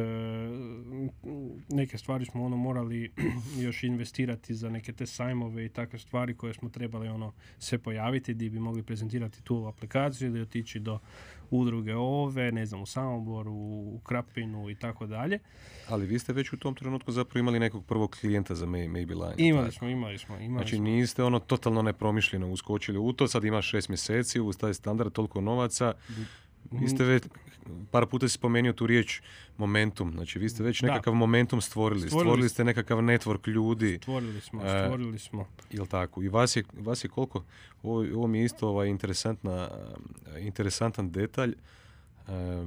neke stvari smo ono morali još investirati za neke te sajmove i takve stvari koje smo trebali ono se pojaviti gdje bi mogli prezentirati tu aplikaciju ili otići do udruge ove, ne znam, u Samoboru, u Krapinu i tako dalje. Ali vi ste već u tom trenutku zapravo imali nekog prvog klijenta za May, Maybelline. Imali smo, imali smo, imali Znači smo. niste ono totalno nepromišljeno uskočili u to, sad imaš šest mjeseci, uz taj standard toliko novaca. Vi ste već, par puta si spomenuo tu riječ momentum, znači vi ste već Da. nekakav momentum stvorili. Stvorili Stvorili, ste. nekakav network ljudi, Stvorili smo, E, stvorili smo. jel tako? I vas je, vas je koliko, ovo, ovo mi je isto ovaj interesantna, interesantan detalj, e,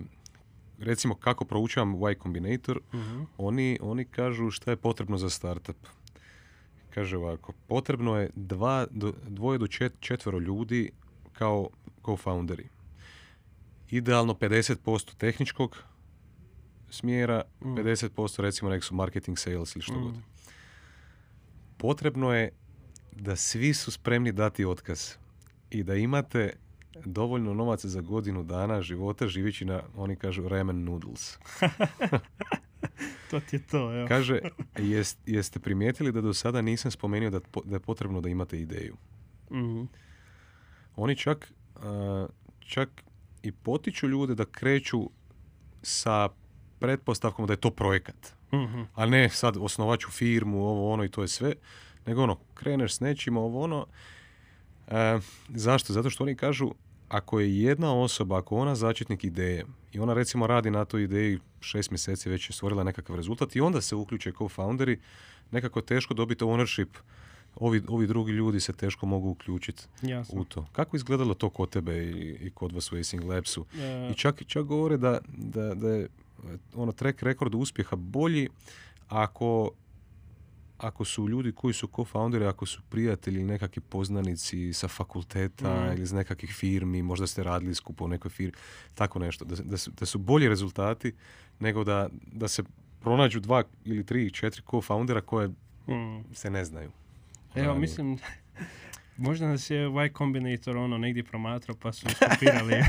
recimo kako proučavam Y Combinator, Mhm. oni, oni kažu šta je potrebno za startup. Kaže ovako, potrebno je dva, dvoje do čet, četvero ljudi kao co-founderi. Idealno 50% tehničkog smjera, Mm. 50% recimo nek su marketing, sales ili što Mm. god. Potrebno je da svi su spremni dati otkaz i da imate dovoljno novaca za godinu dana života živeći na, oni kažu, ramen noodles. To ti je to, evo. Kaže, jest, jeste primijetili da do sada nisam spomenuo da, da je potrebno da imate ideju. Mhm. Oni čak, a, čak i potiču ljude da kreću sa pretpostavkom da je to projekat. Mhm. A ne sad osnovat ću firmu, ovo ono i to je sve. Nego ono, kreneš s nečim, ovo ono. E, zašto? Zato što oni kažu, ako je jedna osoba, ako ona začetnik ideje i ona recimo radi na toj ideji šest mjeseci već je stvorila nekakav rezultat i onda se uključe co-founderi, nekako je teško dobiti ownership. Ovi, ovi drugi ljudi se teško mogu uključiti u to. Kako izgledalo to kod tebe i, i kod vas u Acing Labsu? E, I čak, čak govore da, da, da je e, ono track rekord uspjeha bolji ako, ako su ljudi koji su co-founderi, ako su prijatelji ili nekakvi poznanici sa fakulteta Mm. ili iz nekakvih firmi, možda ste radili skupo u nekoj firmi, tako nešto. Da, da, su, da su bolji rezultati nego da, da se pronađu dva ili tri, četiri co-foundera koje mm. se ne znaju. Evo, mislim, možda nas je Y Combinator ono negdje promatrao pa su iskopirali.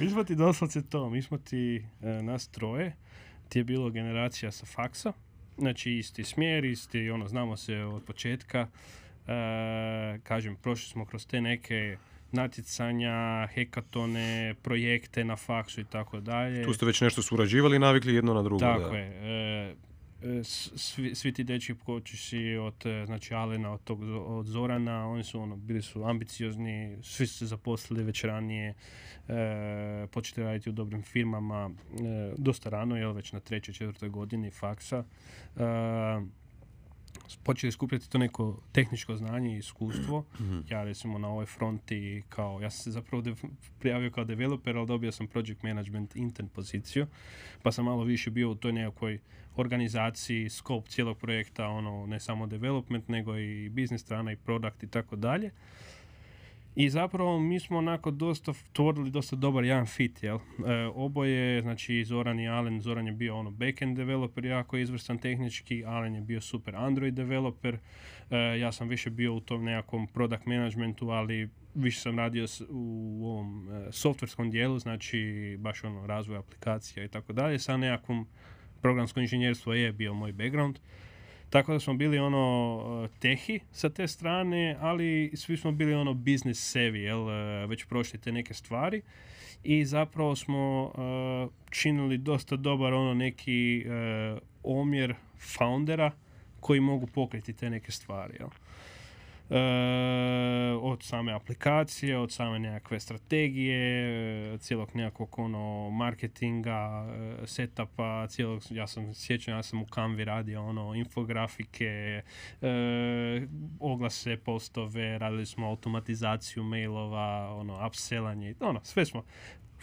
mi smo ti doslovce to, mi smo ti e, nas troje, ti je bilo generacija sa faksa, znači isti smjer, isti, ono, znamo se od početka. E, kažem, prošli smo kroz te neke natjecanja, hekatone, projekte na faksu i tako dalje. Tu ste već nešto surađivali i navikli jedno na drugo. Tako da. je. E, svi, svi ti dečki počeši od e, znači Alena, od, tog, od Zorana, oni su ono, bili su ambiciozni, svi su se zaposlili već ranije, e, počeli raditi u dobrim firmama, e, dosta rano, jel, već na trećoj, četvrtoj godini faksa. E, počeli skupljati to neko tehničko znanje i iskustvo. Mhm. Ja recimo na ovoj fronti kao, ja sam se zapravo dev- prijavio kao developer, ali dobio sam project management intern poziciju, pa sam malo više bio u toj nekakvoj organizaciji, scope cijelog projekta, ono, ne samo development, nego i business strana i product i tako dalje. I zapravo mi smo onako dosta stvorili dosta dobar jedan fit, jel? E, oboje, znači Zoran i Alen, Zoran je bio ono backend developer, jako izvrstan tehnički, Alen je bio super Android developer, e, ja sam više bio u tom nekakvom product managementu, ali više sam radio u ovom e, softverskom dijelu, znači baš ono razvoj aplikacija i tako dalje, sa nekakvom programsko inženjerstvo je bio moj background. Tako da smo bili ono e, tehi sa te strane, ali svi smo bili ono business savvy, jel, e, već prošli te neke stvari i zapravo smo e, činili dosta dobar ono neki omjer foundera koji mogu pokriti te neke stvari, jel. E, od same aplikacije, od same nekakve strategije, e, cijelog nekakvog ono marketinga, e, setupa, cijelog, ja sam sjećam, ja sam u Canvi radio ono infografike, oglase, postove, radili smo automatizaciju mailova, ono, upsellanje, ono, sve smo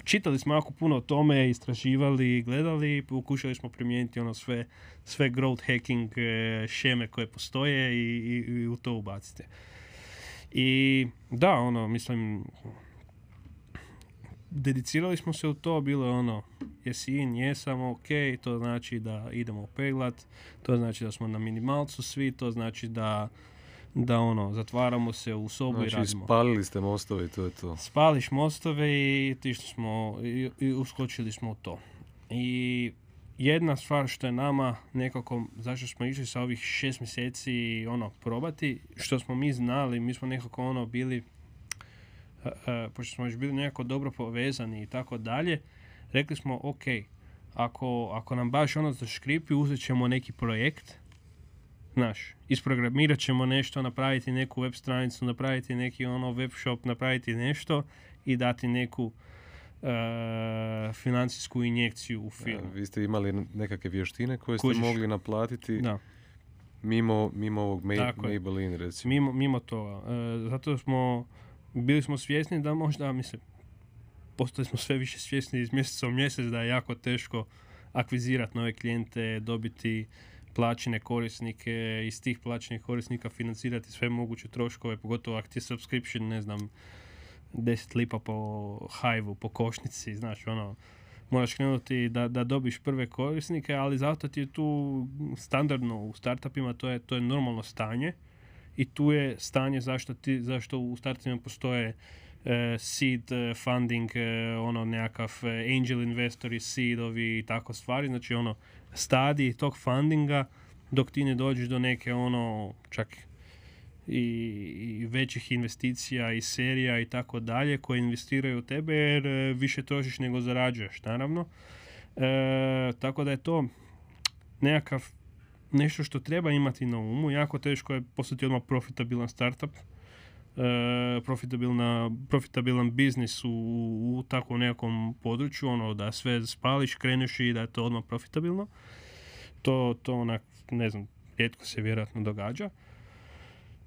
čitali smo jako puno o tome, istraživali, gledali, pokušali smo primijeniti ono sve, sve growth hacking e, šeme koje postoje i, i, i u to ubaciti. I da, ono, mislim, dedicirali smo se u to, bilo je ono, jesi in, jesam, ok, to znači da idemo peglat, to znači da smo na minimalcu svi, to znači da, da ono, zatvaramo se u sobu i Znači, radimo. spalili ste mostove i to je to. Spališ mostove i tišli smo i, i uskočili smo u to. I jedna stvar što je nama nekako, zašto smo išli sa ovih šest mjeseci ono probati, što smo mi znali, mi smo nekako ono bili, uh, uh, pošto smo još bili nekako dobro povezani i tako dalje, rekli smo ok, ako, ako nam baš ono zaškripi, uzet ćemo neki projekt, znaš, isprogramirat ćemo nešto, napraviti neku web stranicu, napraviti neki ono web shop, napraviti nešto i dati neku e, financijsku injekciju u firmu. Vi ste imali nekakve vještine koje ste Kužiš. mogli naplatiti Da, mimo, mimo ovog Ma- Tako je. Maybelline recimo. mimo, mimo toga. E, zato smo, bili smo svjesni da možda, mislim, postali smo sve više svjesni iz mjeseca u mjesec da je jako teško akvizirati nove klijente, dobiti plaćene korisnike, iz tih plaćenih korisnika financirati sve moguće troškove, pogotovo ako ti je subscription, ne znam, 10 lipa po hajvu, po košnici, znaš, ono, moraš krenuti da, da dobiš prve korisnike, ali zato ti je tu standardno u startupima, to je, to je normalno stanje i tu je stanje zašto, ti, zašto u startupima postoje seed e, funding, e, ono nekakav angel investori, seedovi i tako stvari, znači ono stadij tog fundinga dok ti ne dođeš do neke ono čak i, i većih investicija i serija i tako dalje koje investiraju u tebe jer e, više trošiš nego zarađuješ naravno. E, tako da je to nekakav nešto što treba imati na umu. Jako teško je postati odmah profitabilan startup. E, profitabilna, profitabilan biznis u, u takvom nekakvom području, ono da sve spališ, kreneš i da je to odmah profitabilno. To, to onak, ne znam, rijetko se vjerojatno događa.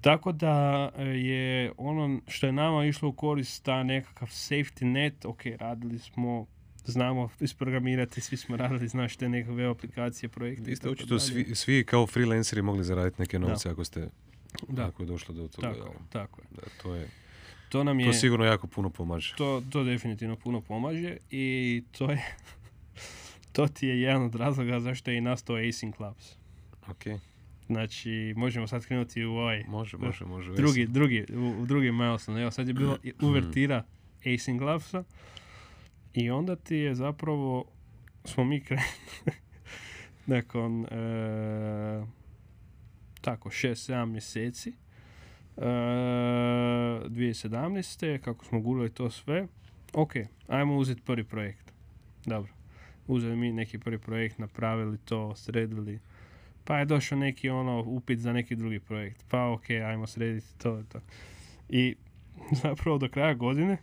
Tako da e, je ono što je nama išlo u korist ta nekakav safety net, ok, radili smo, znamo isprogramirati, svi smo radili, znaš, te web aplikacije, projekte. Vi ste očito svi, svi kao freelanceri mogli zaraditi neke novce ako ste da. ako je došlo do toga. Tako, je, tako je. Da, to je to nam je... To sigurno jako puno pomaže. To, to definitivno puno pomaže i to je... to ti je jedan od razloga zašto je i nastao Acing Clubs. Ok. Znači, možemo sad krenuti u ovaj... Može, može, može. Drugi, drugi, u, u drugi milestone. Evo, sad je bilo uvertira Acing Clubsa i onda ti je zapravo, smo mi krenuli nakon e, tako 6-7 mjeseci e, 2017. kako smo gurali to sve ok, ajmo uzeti prvi projekt dobro, uzeli mi neki prvi projekt napravili to, sredili pa je došao neki ono upit za neki drugi projekt pa ok, ajmo srediti to, to. i zapravo do kraja godine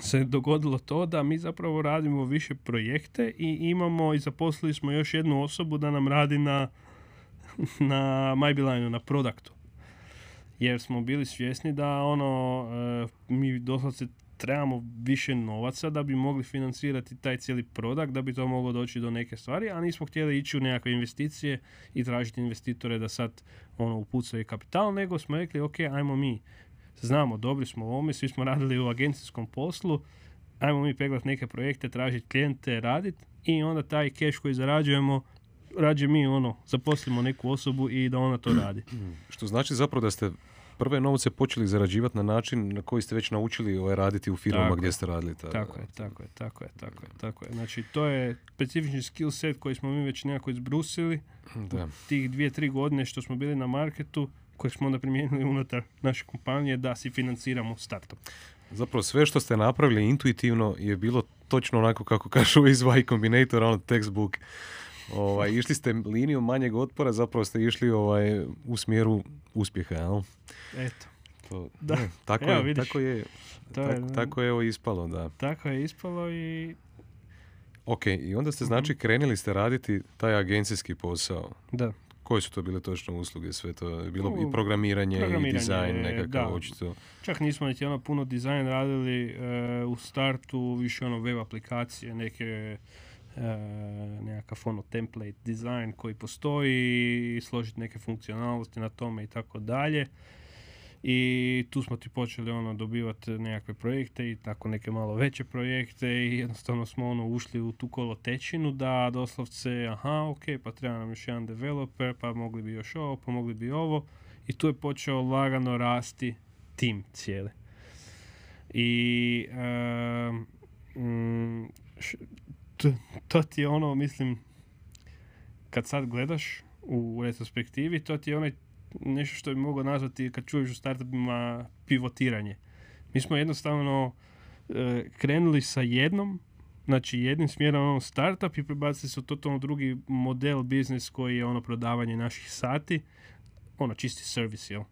se dogodilo to da mi zapravo radimo više projekte i imamo i zaposlili smo još jednu osobu da nam radi na, na MyBeeline, na produktu. Jer smo bili svjesni da ono, e, mi doslovce trebamo više novaca da bi mogli financirati taj cijeli produkt, da bi to moglo doći do neke stvari, a nismo htjeli ići u nekakve investicije i tražiti investitore da sad ono upucaju kapital, nego smo rekli ok, ajmo mi znamo, dobri smo u ovome, svi smo radili u agencijskom poslu, ajmo mi peglati neke projekte, tražiti klijente, raditi i onda taj cash koji zarađujemo rađe mi ono, zaposlimo neku osobu i da ona to radi. Što znači zapravo da ste prve novce počeli zarađivati na način na koji ste već naučili ovaj, raditi u firmama gdje ste radili. Tako, tako je, tako je, tako je, tako je, tako je. Znači, to je specifični skill set koji smo mi već nekako izbrusili. Da. Tih dvije, tri godine što smo bili na marketu, koje smo onda primijenili unutar naše kompanije da si financiramo startup. Zapravo sve što ste napravili intuitivno je bilo točno onako kako kažu iz Y Combinator, on textbook. Ovaj, išli ste linijom manjeg otpora, zapravo ste išli ovaj, u smjeru uspjeha, jel? Eto. To, da. tako, evo, je, vidiš, tako je, to tako, je, tako je evo ispalo, da. Tako je ispalo i... Ok, i onda ste znači mhm. krenuli ste raditi taj agencijski posao. Da. Koje su to bile točno usluge? Sve to je bilo i programiranje, programiranje i dizajn nekakav očito. Čak nismo niti ono puno dizajn radili e, u startu, više ono web aplikacije, neke nekakav ono template dizajn koji postoji, složiti neke funkcionalnosti na tome i tako dalje. I tu smo ti počeli ono dobivati nekakve projekte i tako neke malo veće projekte i jednostavno smo ono ušli u tu kolotečinu da doslovce aha ok pa treba nam još jedan developer pa mogli bi još ovo pa mogli bi ovo. I tu je počeo lagano rasti tim cijeli. I um, to, to ti je ono mislim kad sad gledaš u retrospektivi to ti je onaj nešto što bi mogao nazvati kad čuješ u startupima pivotiranje. Mi smo jednostavno e, krenuli sa jednom, znači jednim smjerom ono startup i prebacili se u totalno drugi model biznis koji je ono prodavanje naših sati, ono čisti servis, jel?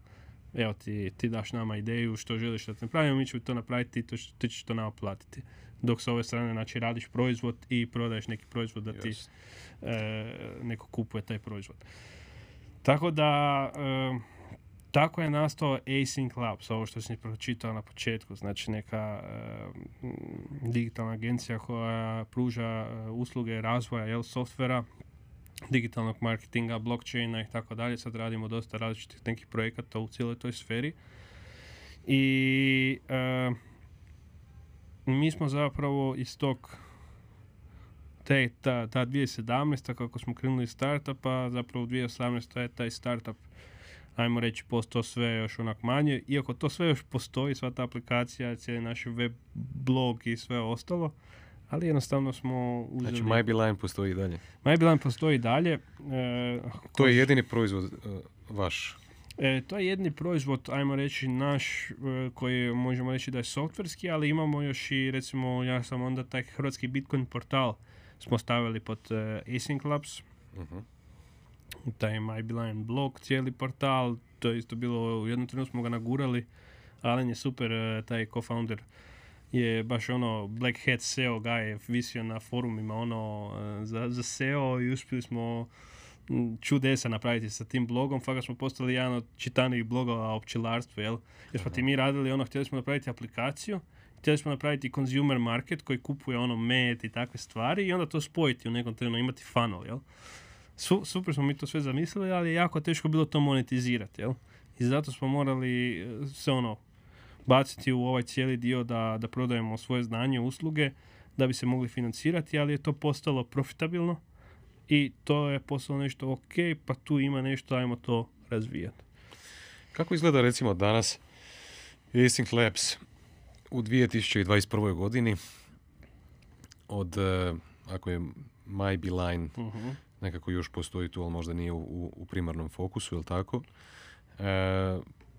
Evo ti, ti daš nama ideju što želiš da te napravimo, mi ćemo to napraviti i to, ti ćeš to nama platiti. Dok s ove strane znači radiš proizvod i prodaješ neki proizvod da ti e, neko kupuje taj proizvod. Tako da, tako je nastao Async Labs, ovo što sam pročitao na početku, znači neka digitalna agencija koja pruža usluge razvoja jel, softvera, digitalnog marketinga, blockchaina i tako dalje. Sad radimo dosta različitih nekih projekata u cijeloj toj sferi. I mi smo zapravo iz tog te, ta, ta 2017. kako smo krenuli startupa, zapravo u 2018. je taj startup ajmo reći, postao sve još onak manje, iako to sve još postoji, sva ta aplikacija, cijeli naš web blog i sve ostalo, ali jednostavno smo uzeli... Znači, MyBeeline postoji i dalje. MyBeeline postoji i dalje. E, to je jedini proizvod e, vaš? E, to je jedni proizvod, ajmo reći, naš, e, koji možemo reći da je softverski, ali imamo još i, recimo, ja sam onda taj hrvatski Bitcoin portal smo stavili pod Async Labs. Uh-huh taj MyBeeline blog, cijeli portal, to je isto bilo, u jednom trenutku smo ga nagurali, Alen je super, taj co-founder je baš ono Black Hat SEO guy, visio na forumima ono e, za, za SEO i uspjeli smo čudesa napraviti sa tim blogom, fakat smo postali jedan od čitanijih blogova o pčelarstvu, jel? Jer smo ti mi radili ono, htjeli smo napraviti aplikaciju, htjeli smo napraviti consumer market koji kupuje ono med i takve stvari i onda to spojiti u nekom trenutku, imati funnel, jel? su, super smo mi to sve zamislili, ali je jako teško bilo to monetizirati, jel? I zato smo morali e, se ono, baciti u ovaj cijeli dio da, da prodajemo svoje znanje, usluge, da bi se mogli financirati, ali je to postalo profitabilno i to je postalo nešto ok, pa tu ima nešto, ajmo to razvijati. Kako izgleda recimo danas Async Labs u 2021. godini od, e, ako je MyBeeline uh nekako još postoji tu, ali možda nije u, u primarnom fokusu, jel tako? E,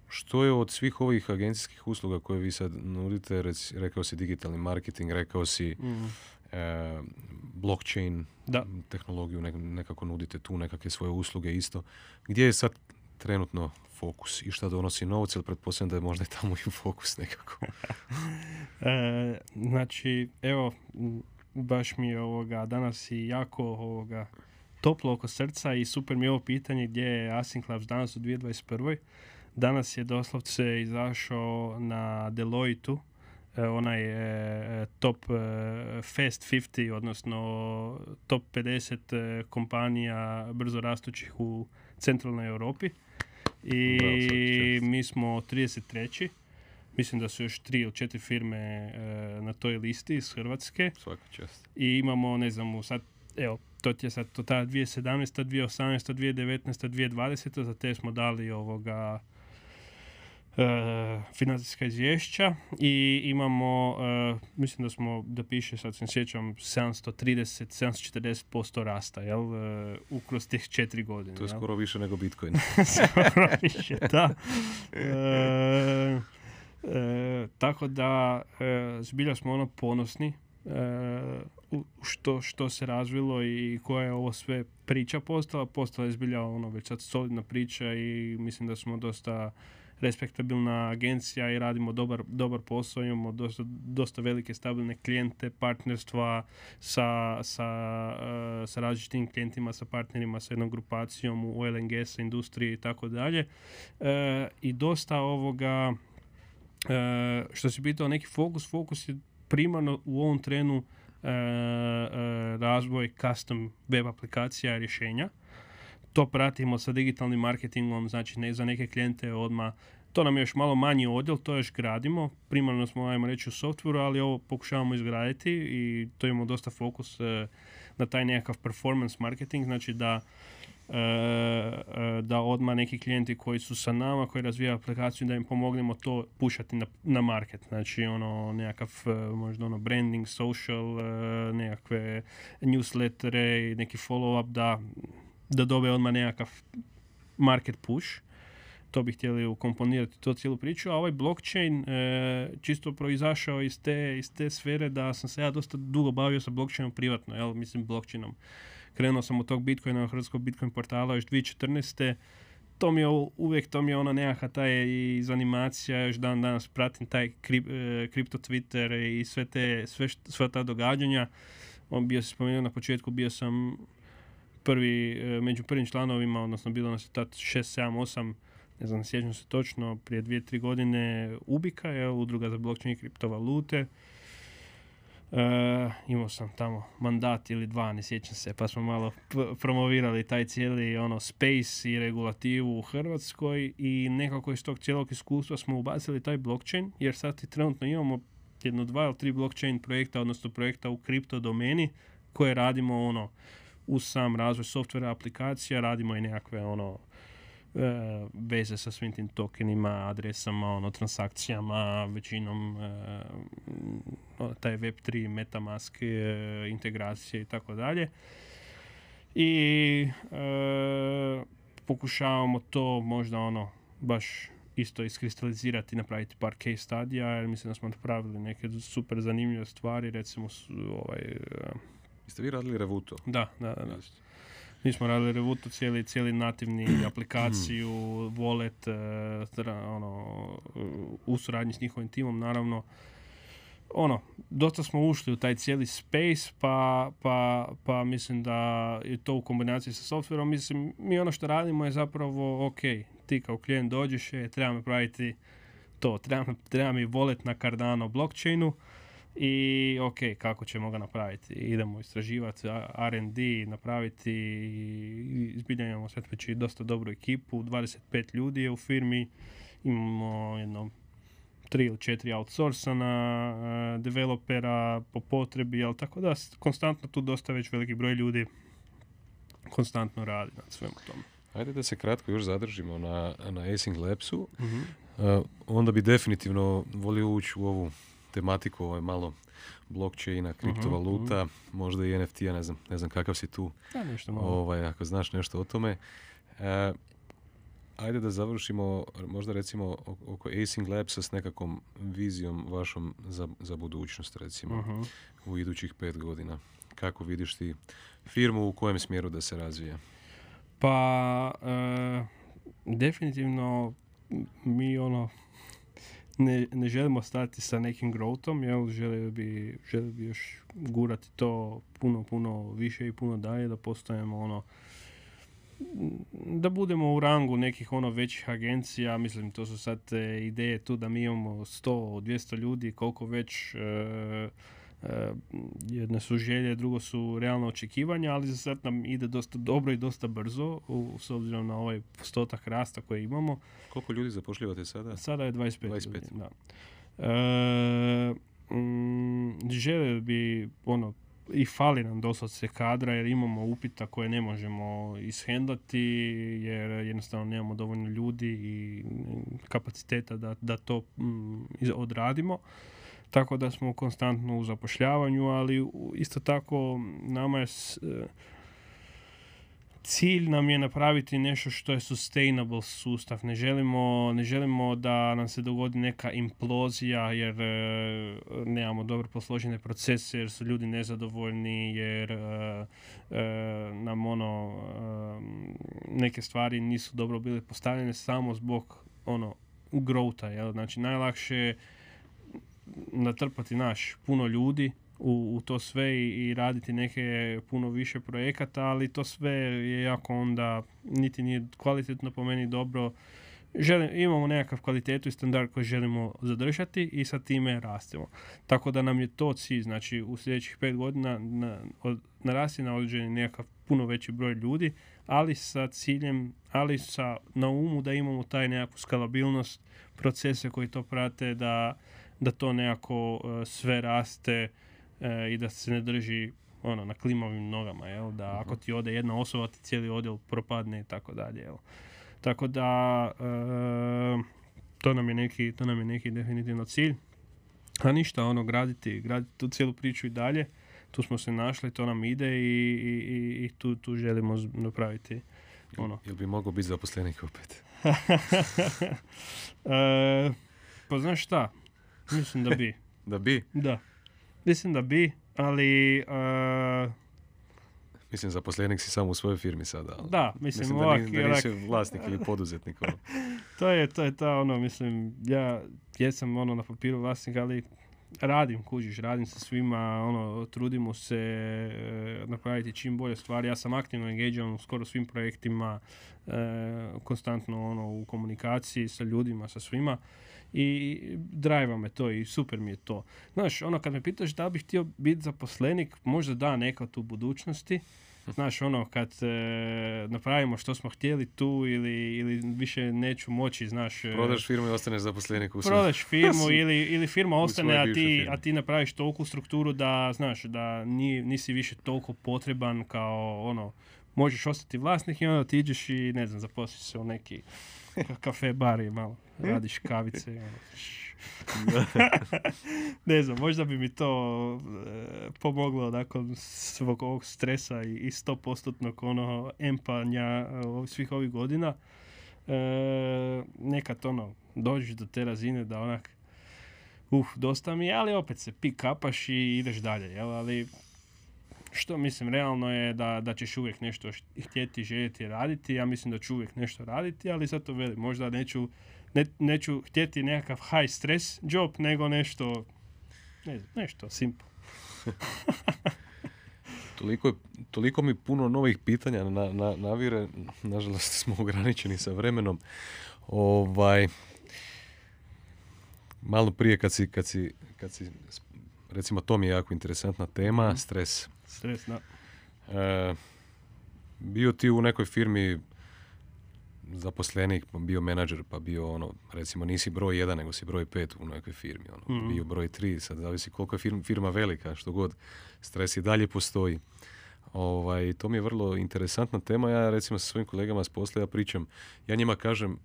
što je od svih ovih agencijskih usluga koje vi sad nudite, rekao si digitalni marketing, rekao si mm. e, blockchain da. tehnologiju, nekako nudite tu nekakve svoje usluge isto. Gdje je sad trenutno fokus i šta donosi novce, ili pretpostavljam da je možda i tamo i fokus nekako? e, znači, evo, baš mi je ovoga, danas i jako ovoga, toplo oko srca i super mi je ovo pitanje gdje je Async Labs danas u 2021. Danas je doslovce izašao na Deloitu, e, onaj e, top e, Fast 50, odnosno top 50 kompanija brzo rastućih u centralnoj Europi. I mi smo 33. Mislim da su još tri ili četiri firme na toj listi iz Hrvatske. Svaka čast. I imamo, ne znam, sad, evo, to ti je sad to ta 2017, 2018, 2019, 2020, za te smo dali ovoga financijska izvješća i imamo, uh, mislim da smo, da piše, sad se sjećam, 730, 740% rasta, jel, uh, ukroz tih četiri godine. To je skoro više nego Bitcoin. skoro više, da. Uh, tako da, zbilja smo ono ponosni što, što se razvilo i koja je ovo sve priča postala. Postala je zbilja ono već sad solidna priča i mislim da smo dosta respektabilna agencija i radimo dobar, dobar posao, imamo dosta, dosta velike stabilne klijente, partnerstva sa, sa, uh, sa različitim klijentima, sa partnerima, sa jednom grupacijom u gas industriji i tako dalje. E, I dosta ovoga, uh, što si pitao, neki fokus, fokus je primarno u ovom trenu razvoj custom web aplikacija i rješenja. To pratimo sa digitalnim marketingom, znači ne za neke klijente odmah to nam je još malo manji odjel, to još gradimo. Primarno smo, ajmo reći, u softveru, ali ovo pokušavamo izgraditi i to imamo dosta fokus e, na taj nekakav performance marketing, znači da E, e, da odmah neki klijenti koji su sa nama, koji razvijaju aplikaciju, da im pomognemo to pušati na, na market. Znači ono nekakav možda ono branding, social, nekakve newslettere i neki follow-up da, da dobe odmah nekakav market push. To bi htjeli ukomponirati to cijelu priču, a ovaj blockchain e, čisto proizašao iz te, iz te sfere da sam se ja dosta dugo bavio sa blockchainom privatno, jel, mislim blockchainom krenuo sam od tog Bitcoina na hrvatskog Bitcoin portala još 2014. To mi je uvijek, to mi je ono nekakva taj iz animacija, još dan danas pratim taj krip, e, kripto Twitter i sve te, sve, sva ta događanja. On bio se spomenuo na početku, bio sam prvi, e, među prvim članovima, odnosno bilo nas je tad 6, 7, 8, ne znam, sjećam se točno, prije dvije, tri godine Ubika, je udruga za blockchain i kriptovalute. Uh, imao sam tamo mandat ili dva, ne sjećam se, pa smo malo promovirali taj cijeli ono space i regulativu u Hrvatskoj i nekako iz tog cijelog iskustva smo ubacili taj blockchain, jer sad i trenutno imamo jedno dva ili tri blockchain projekta, odnosno projekta u kripto domeni koje radimo ono uz sam razvoj softvera aplikacija, radimo i nekakve ono e, veze sa svim tim tokenima, adresama, ono, transakcijama, većinom e, ono, taj Web3, Metamask, e, integracije i tako dalje. I e, pokušavamo to možda ono baš isto iskristalizirati, napraviti par case stadija, jer mislim da smo napravili neke super zanimljive stvari, recimo ovaj... Jeste vi radili Revuto? Da, da, da. da. Mi smo radili Revuto, cijeli, cijeli nativni aplikaciju, wallet, uh, ono, u suradnji s njihovim timom, naravno. Ono, dosta smo ušli u taj cijeli space, pa, pa, pa mislim da je to u kombinaciji sa softverom. Mislim, mi ono što radimo je zapravo, ok, ti kao klijent dođeš, je, treba napraviti to, treba, treba mi wallet na Cardano blockchainu, i ok, kako ćemo ga napraviti? Idemo istraživati R&D, napraviti i izbilja imamo sad već dosta dobru ekipu, 25 ljudi je u firmi, imamo jedno tri ili četiri outsourcana, uh, developera po potrebi, ali tako da konstantno tu dosta već veliki broj ljudi konstantno radi na svemu tome. Ajde da se kratko još zadržimo na, na Async Labsu. uh onda bi definitivno volio ući u ovu tematiku, ovo je malo blockchaina, mhm, kriptovaluta, uh možda i NFT-a, ne znam, ne znam kakav si tu, ja, nešto ovaj, ako znaš nešto o tome. E, ajde da završimo, možda recimo oko Async Labsa s nekakvom vizijom vašom za, za budućnost, recimo, mhm. u idućih pet godina. Kako vidiš ti firmu, u kojem smjeru da se razvija? Pa, e, definitivno mi ono ne, ne želimo stati sa nekim growthom, jel, želio bi, želio bi još gurati to puno, puno više i puno dalje, da postajemo ono, da budemo u rangu nekih ono većih agencija, mislim to su sad ideje tu da mi imamo 100, 200 ljudi, koliko već e, jedne su želje, drugo su realno očekivanja, ali za sad nam ide dosta dobro i dosta brzo, u, s obzirom na ovaj postotak rasta koji imamo. Koliko ljudi zapošljavate sada? Sada je 25, 25. ljudi, da. E, mm, želio bi, ono, i fali nam se kadra jer imamo upita koje ne možemo ishendlati jer jednostavno nemamo dovoljno ljudi i kapaciteta da, da to mm, odradimo tako da smo konstantno u zapošljavanju, ali isto tako nama je e, cilj nam je napraviti nešto što je sustainable sustav. Ne želimo, ne želimo da nam se dogodi neka implozija jer e, nemamo dobro posložene procese, jer su ljudi nezadovoljni, jer e, nam ono neke stvari nisu dobro bile postavljene samo zbog ono growta. Jel? Znači najlakše natrpati naš puno ljudi u, u to sve i, i, raditi neke puno više projekata, ali to sve je jako onda niti nije kvalitetno po meni dobro. Želim, imamo nekakav kvalitetu i standard koji želimo zadržati i sa time rastemo. Tako da nam je to cilj, znači u sljedećih pet godina na, od, narasti na određeni nekakav puno veći broj ljudi, ali sa ciljem, ali sa na umu da imamo taj nekakvu skalabilnost, procese koji to prate, da da to nekako uh, sve raste uh, i da se ne drži ono, na klimavim nogama, jel? da ako ti ode jedna osoba, ti cijeli odjel propadne i tako dalje. Jel? Tako da uh, to nam je neki, to nam je neki definitivno cilj. A ništa, ono, graditi, graditi tu cijelu priču i dalje. Tu smo se našli, to nam ide i, i, i tu, tu želimo napraviti ono. Jel bi mogao biti zaposlenik opet? e, pa znaš šta, Mislim da bi. da bi? Da. Mislim da bi, ali... Uh, mislim, zaposlenik si samo u svojoj firmi sada. Ali da, mislim, mislim ovak, da, da nisi vlasnik ili poduzetnik. Ono. to je, to je ta, ono, mislim, ja jesam, ono, na papiru vlasnik, ali radim, kužiš, radim sa svima, ono, trudimo se e, napraviti čim bolje stvari. Ja sam aktivno engagean u skoro svim projektima, e, konstantno, ono, u komunikaciji sa ljudima, sa svima i drajva me to i super mi je to. Znaš, ono kad me pitaš da bih htio biti zaposlenik, možda da neka tu budućnosti, Znaš, ono, kad e, napravimo što smo htjeli tu ili, ili više neću moći, znaš... e, Prodaš firmu i ostaneš zaposlenik u prodaš firmu ili, ili firma ostane, a ti, a ti napraviš toliku strukturu da, znaš, da ni, nisi više toliko potreban kao, ono, možeš ostati vlasnik i onda ti ideš i, ne znam, zaposliš se u neki kafe, bar i malo radiš kavice. ono, ne znam, možda bi mi to e, pomoglo nakon svog ovog stresa i, i 100% ono empanja e, svih ovih godina. E, nekad ono, dođeš do te razine da onak uh, dosta mi je, ali opet se pick upaš i ideš dalje, jel? Ali što mislim, realno je da, da ćeš uvijek nešto htjeti, željeti raditi. Ja mislim da ću uvijek nešto raditi, ali zato velim, možda neću, ne, neću htjeti nekakav high stress job, nego nešto, ne znam, nešto simple. Toliko, je- toliko mi puno novih pitanja na, na, navire, nažalost smo ograničeni sa vremenom. Ovaj, malo prije kad si, kad si, kad si, recimo to mi je jako interesantna tema, Mhm. stres. Stres, da. E, bio ti u nekoj firmi zaposlenik, pa bio menadžer, pa bio ono, recimo nisi broj jedan, nego si broj pet u nekoj firmi, ono, Mhm. bio broj tri, sad zavisi koliko je firma, firma velika, što god, stres i dalje postoji. Ovaj, to mi je vrlo interesantna tema, ja recimo sa svojim kolegama s posla ja pričam, ja njima kažem,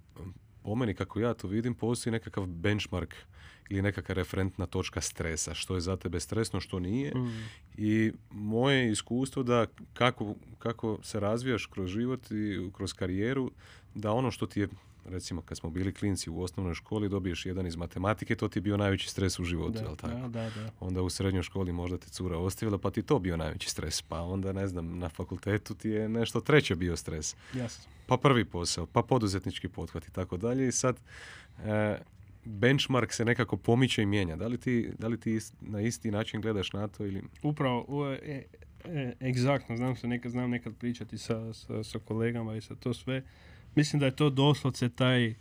po meni kako ja to vidim, postoji nekakav benchmark ili nekakva referentna točka stresa, što je za tebe stresno, što nije, Mm. i moje iskustvo da kako, kako se razvijaš kroz život i kroz karijeru, da ono što ti je, recimo kad smo bili klinci u osnovnoj školi, dobiješ jedan iz matematike, to ti je bio najveći stres u životu, Da, jel tako? da, da, da. Onda u srednjoj školi možda te cura ostavila, pa ti to bio najveći stres. Pa onda, ne znam, na fakultetu ti je nešto treće bio stres. Jasno. Pa prvi posao, pa poduzetnički pothvat i tako dalje. I sad, e, benchmark se nekako pomiče i mijenja. Da li ti, da li ti na isti način gledaš na to ili... Upravo, u- e, e, egzaktno, znam se nekad, znam nekad pričati sa, sa, sa kolegama i sa to sve. Mislim da je to doslovce taj,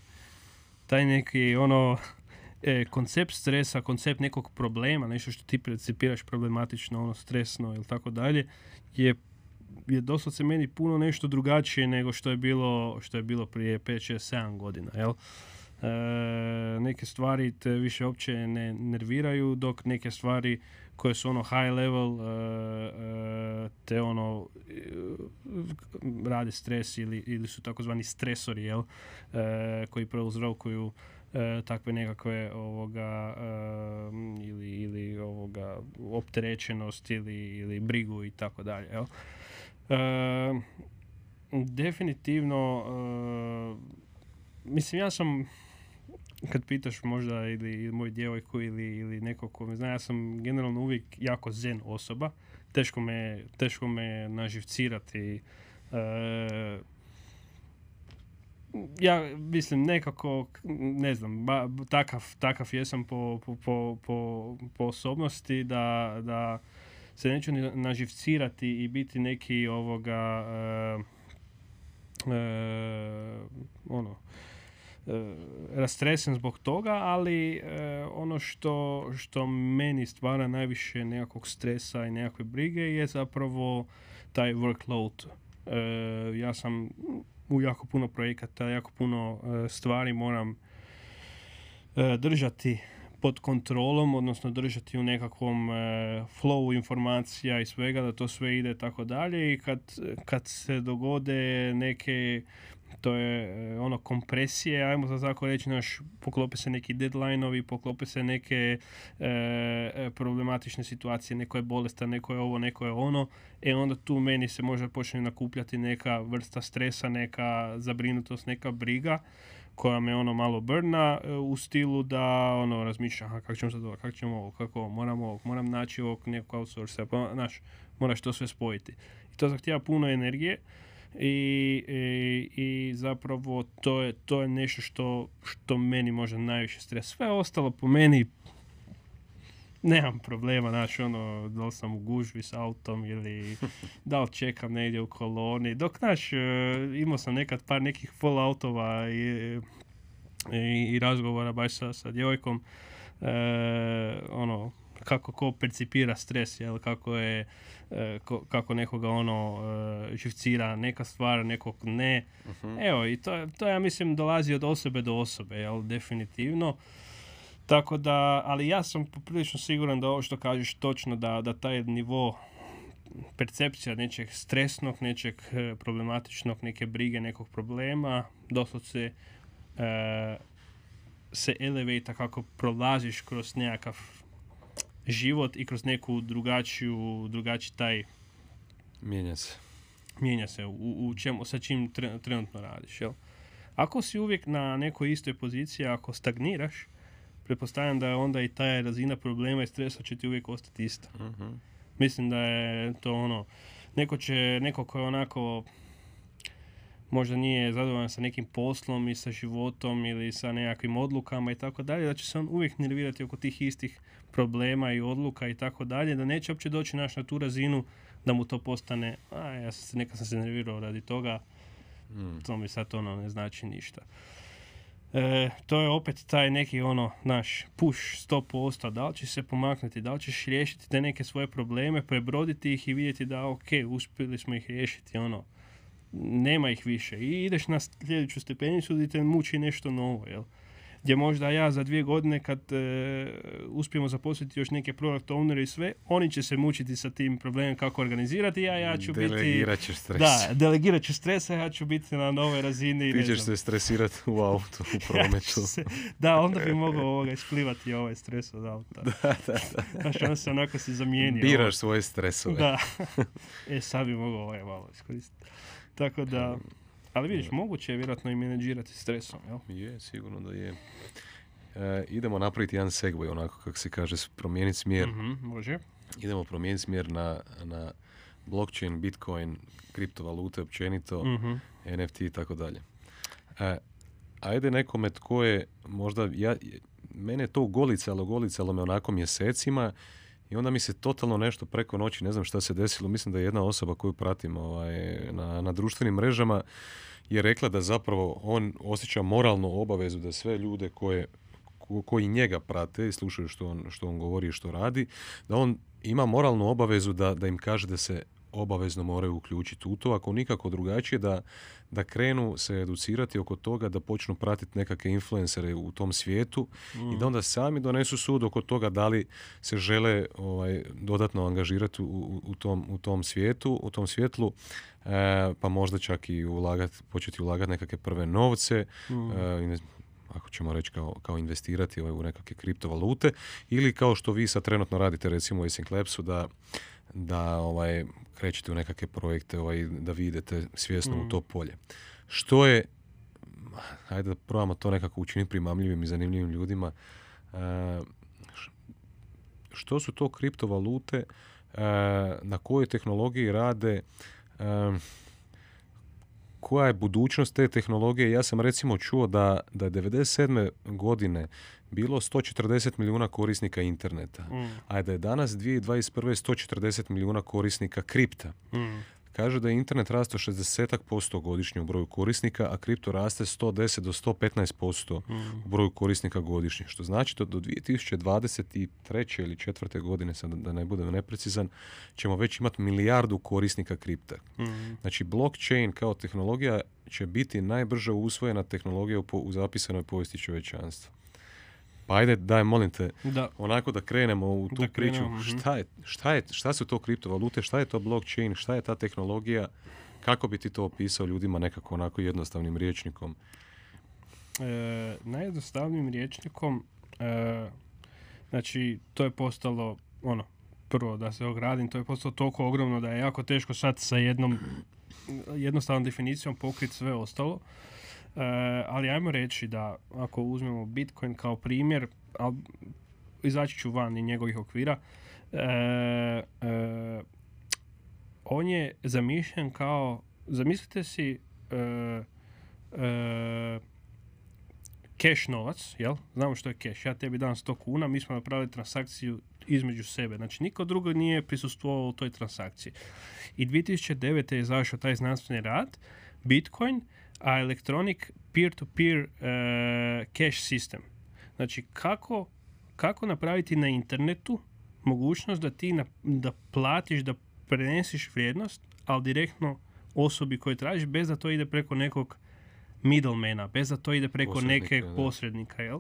taj neki ono e, koncept stresa, koncept nekog problema, nešto što ti percipiraš problematično, ono stresno ili tako dalje, je je doslovce meni puno nešto drugačije nego što je bilo, što je bilo prije 5, 6, 7 godina, jel? E, neke stvari te više uopće ne nerviraju, dok neke stvari koje su ono high level e, e, te ono e, rade stres ili, ili su takozvani stresori, jel? Koji prouzrokuju e, takve nekakve ovoga e, ili, ili ovoga opterećenost ili, ili brigu i tako dalje, jel? Definitivno e, mislim ja sam kad pitaš možda ili moj djevojku ili, ili neko ko me zna, ja sam generalno uvijek jako zen osoba. Teško me, teško me naživcirati. E, ja mislim nekako, ne znam, ba, takav, takav jesam po, po, po, po, osobnosti da, da se neću naživcirati i biti neki ovoga e, e, ono rastresen zbog toga, ali e, ono što, što meni stvara najviše nekakvog stresa i nekakve brige je zapravo taj workload. E, ja sam u jako puno projekata, jako puno stvari moram držati pod kontrolom, odnosno držati u nekakvom e, flowu informacija i svega, da to sve ide tako dalje i kad, kad se dogode neke to je e, ono kompresije, ajmo za tako reći, naš, poklope se neki deadline-ovi, poklope se neke e, e, problematične situacije, neko je bolestan, neko je ovo, neko je ono, e onda tu meni se može počne nakupljati neka vrsta stresa, neka zabrinutost, neka briga koja me ono malo brna e, u stilu da ono razmišljam aha, kako ćemo sad ovo, kako ćemo ovo, kako ovo, moram ovo, moram naći ovog nekog outsourca, pa znaš, moraš to sve spojiti. I to zahtjeva puno energije i, i, zapravo to je, to je nešto što, što meni može najviše stres. Sve ostalo po meni nemam problema, znaš, ono, da li sam u gužvi s autom ili da li čekam negdje u koloni. Dok, znaš, e, imao sam nekad par nekih full autova i, i, i razgovora baš sa, sa djevojkom, e, ono, kako ko percipira stres, jel, kako je, e, ko- kako nekoga ono e, živcira neka stvar, nekog ne. Evo, i to, to ja mislim dolazi od osobe do osobe, jel, definitivno. Tako da, ali ja sam poprilično siguran da ovo što kažeš točno, da, da taj nivo percepcija nečeg stresnog, nečeg e, problematičnog, neke brige, nekog problema, doslovce e, se elevata kako prolaziš kroz nekakav život i kroz neku drugačiju, drugačiji taj Mijenja se. mijenja se u, u čemu, sa čim tre- trenutno radiš, jel? Ako si uvijek na nekoj istoj poziciji, ako stagniraš, pretpostavljam da je onda i ta razina problema i stresa će ti uvijek ostati ista. Mhm. Mislim da je to ono, neko će, neko ko je onako možda nije zadovoljan sa nekim poslom i sa životom ili sa nekakvim odlukama i tako dalje, da će se on uvijek nervirati oko tih istih problema i odluka i tako dalje, da neće uopće doći naš na tu razinu da mu to postane, a ja sam se, neka sam se nervirao radi toga, Mm. to mi sad ono ne znači ništa. E, to je opet taj neki ono naš push 100%, da li ćeš se pomaknuti, da li ćeš riješiti te neke svoje probleme, prebroditi ih i vidjeti da ok, uspjeli smo ih riješiti, ono, nema ih više i ideš na sljedeću stepenicu gdje te muči nešto novo, jel? Gdje možda ja za dvije godine kad e, uspijemo zaposliti još neke product ownere i sve, oni će se mučiti sa tim problemom kako organizirati, ja, ja ću biti... Delegirat ćeš stres. Da, delegirat ću stresa, ja ću biti na novoj razini. Ti ćeš se stresirati u autu, u Ja prometu. se- da, onda bi mogao ovoga isplivati ovaj stres od auta. da, da, da. Znaš, onda se onako si zamijenio. Biraš svoje stresove. Da. e, sad bi mogao ovaj malo iskoristiti. Tako da, ali vidiš, moguće je vjerojatno i menadžirati stresom, jel? Je, sigurno da je. E, idemo napraviti jedan segway, onako kako se kaže, promijeniti smjer. Mhm, može. Idemo promijeniti smjer na, na blockchain, bitcoin, kriptovalute općenito, Mhm. NFT i tako dalje. E, ajde nekome tko je možda, ja, mene je to golicalo, golicalo me onako mjesecima i onda mi se totalno nešto preko noći, ne znam šta se desilo, mislim da je jedna osoba koju pratim ovaj, na, na društvenim mrežama je rekla da zapravo on osjeća moralnu obavezu da sve ljude koje ko- koji njega prate i slušaju što on, što on govori i što radi, da on ima moralnu obavezu da, da im kaže da se obavezno moraju uključiti u to, ako nikako drugačije da, da krenu se educirati oko toga, da počnu pratiti nekakve influencere u tom svijetu i da onda sami donesu sud oko toga da li se žele ovaj, dodatno angažirati u, u, tom, u tom svijetu, u tom svjetlu, e, pa možda čak i ulagat, početi ulagati nekakve prve novce, Mm. e, inve- ako ćemo reći kao, kao investirati ovaj, u nekakve kriptovalute ili kao što vi sad trenutno radite recimo u Async Labsu da, da ovaj, krećete u nekakve projekte ovaj, da vi idete svjesno u Mm. to polje. Što je, ajde da probamo to nekako učiniti primamljivim i zanimljivim ljudima, e, što su to kriptovalute, e, na kojoj tehnologiji rade, e, koja je budućnost te tehnologije. Ja sam recimo čuo da, da je 97. godine bilo 140 milijuna korisnika interneta, Mm. a da je danas 2021. 140 milijuna korisnika kripta. Mm. Kaže da je internet rastao 60% godišnje u broju korisnika, a kripto raste 110 do 115% Mm. u broju korisnika godišnje, što znači da do 2023. ili četvrte godine, sad da ne budem neprecizan, ćemo već imati milijardu korisnika kripta. Mm. Znači, blockchain kao tehnologija će biti najbrže usvojena tehnologija u zapisanoj povijesti čovječanstva. Pa ajde, daj, molim te, Da. onako da krenemo u tu Da priču. krenemo, mhm. Šta, je, šta, je, šta su to kriptovalute, šta je to blockchain, šta je ta tehnologija, kako bi ti to opisao ljudima nekako onako jednostavnim rječnikom? E, najjednostavnijim rječnikom, e, znači to je postalo, ono, prvo da se ogradim, to je postalo toliko ogromno da je jako teško sad sa jednom jednostavnom definicijom pokriti sve ostalo. E, ali ajmo reći da ako uzmemo Bitcoin kao primjer, ali izaći ću van i njegovih okvira, e, e, on je zamišljen kao, zamislite si cash novac, jel? Znamo što je cash. Ja tebi dam 100 kuna, mi smo napravili transakciju između sebe. Znači, niko drugo nije prisustvovao u toj transakciji. I 2009. je izašao taj znanstveni rad, Bitcoin, a Electronic Peer-to-Peer eh, Cash System. Znači, kako, kako napraviti na internetu mogućnost da ti na, da platiš, da prenesiš vrijednost, ali direktno osobi koju tražiš, bez da to ide preko nekog middlemana, bez da to ide preko Posrednika, neke posrednika, jel?